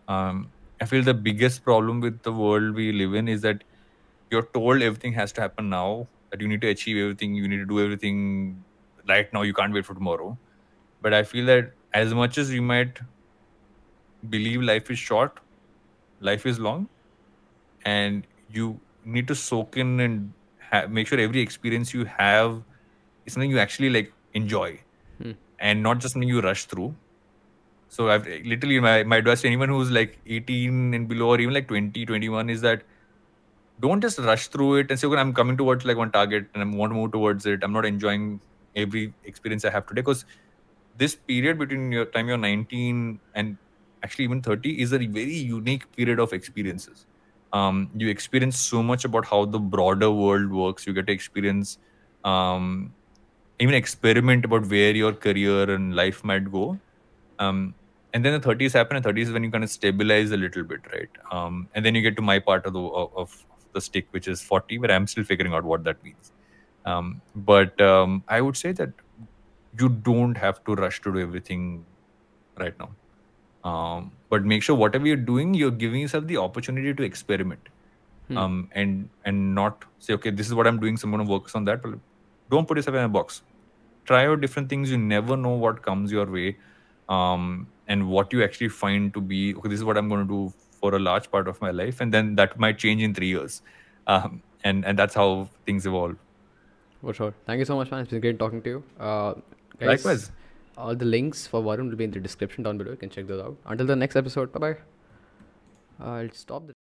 Um, I feel the biggest problem with the world we live in is that you're told everything has to happen now, that you need to achieve everything, you need to do everything right now, you can't wait for tomorrow. But I feel that as much as you might believe life is short, life is long, and you need to soak in and ha- make sure every experience you have is something you actually like enjoy Hmm. and not just something you rush through. So I've literally my, my advice to anyone who's like 18 and below or even like 20, 21 is that don't just rush through it and say, okay, I'm coming towards like one target and I want to move towards it. I'm not enjoying every experience I have today because this period between your time you're 19 and actually even 30 is a very unique period of experiences. Um, you experience so much about how the broader world works. You get to experience, um, even experiment about where your career and life might go. Um, and then the 30s happen, and 30s is when you kind of stabilize a little bit, right? Um, and then you get to my part of the of, of the stick, which is 40, where I'm still figuring out what that means. Um, but um, I would say that you don't have to rush to do everything right now. Um, but make sure whatever you're doing, you're giving yourself the opportunity to experiment, um, and and not say, okay, this is what I'm doing, so I'm going to focus on that. But don't put yourself in a box. Try out different things. You never know what comes your way, um, and what you actually find to be okay. This is what I'm going to do for a large part of my life, and then that might change in three years, um, and and that's how things evolve. For sure. Thank you so much, man. It's been great talking to you. Uh, guys, Likewise. All the links for Varun will be in the description down below. You can check those out. Until the next episode. Bye bye. I'll stop the.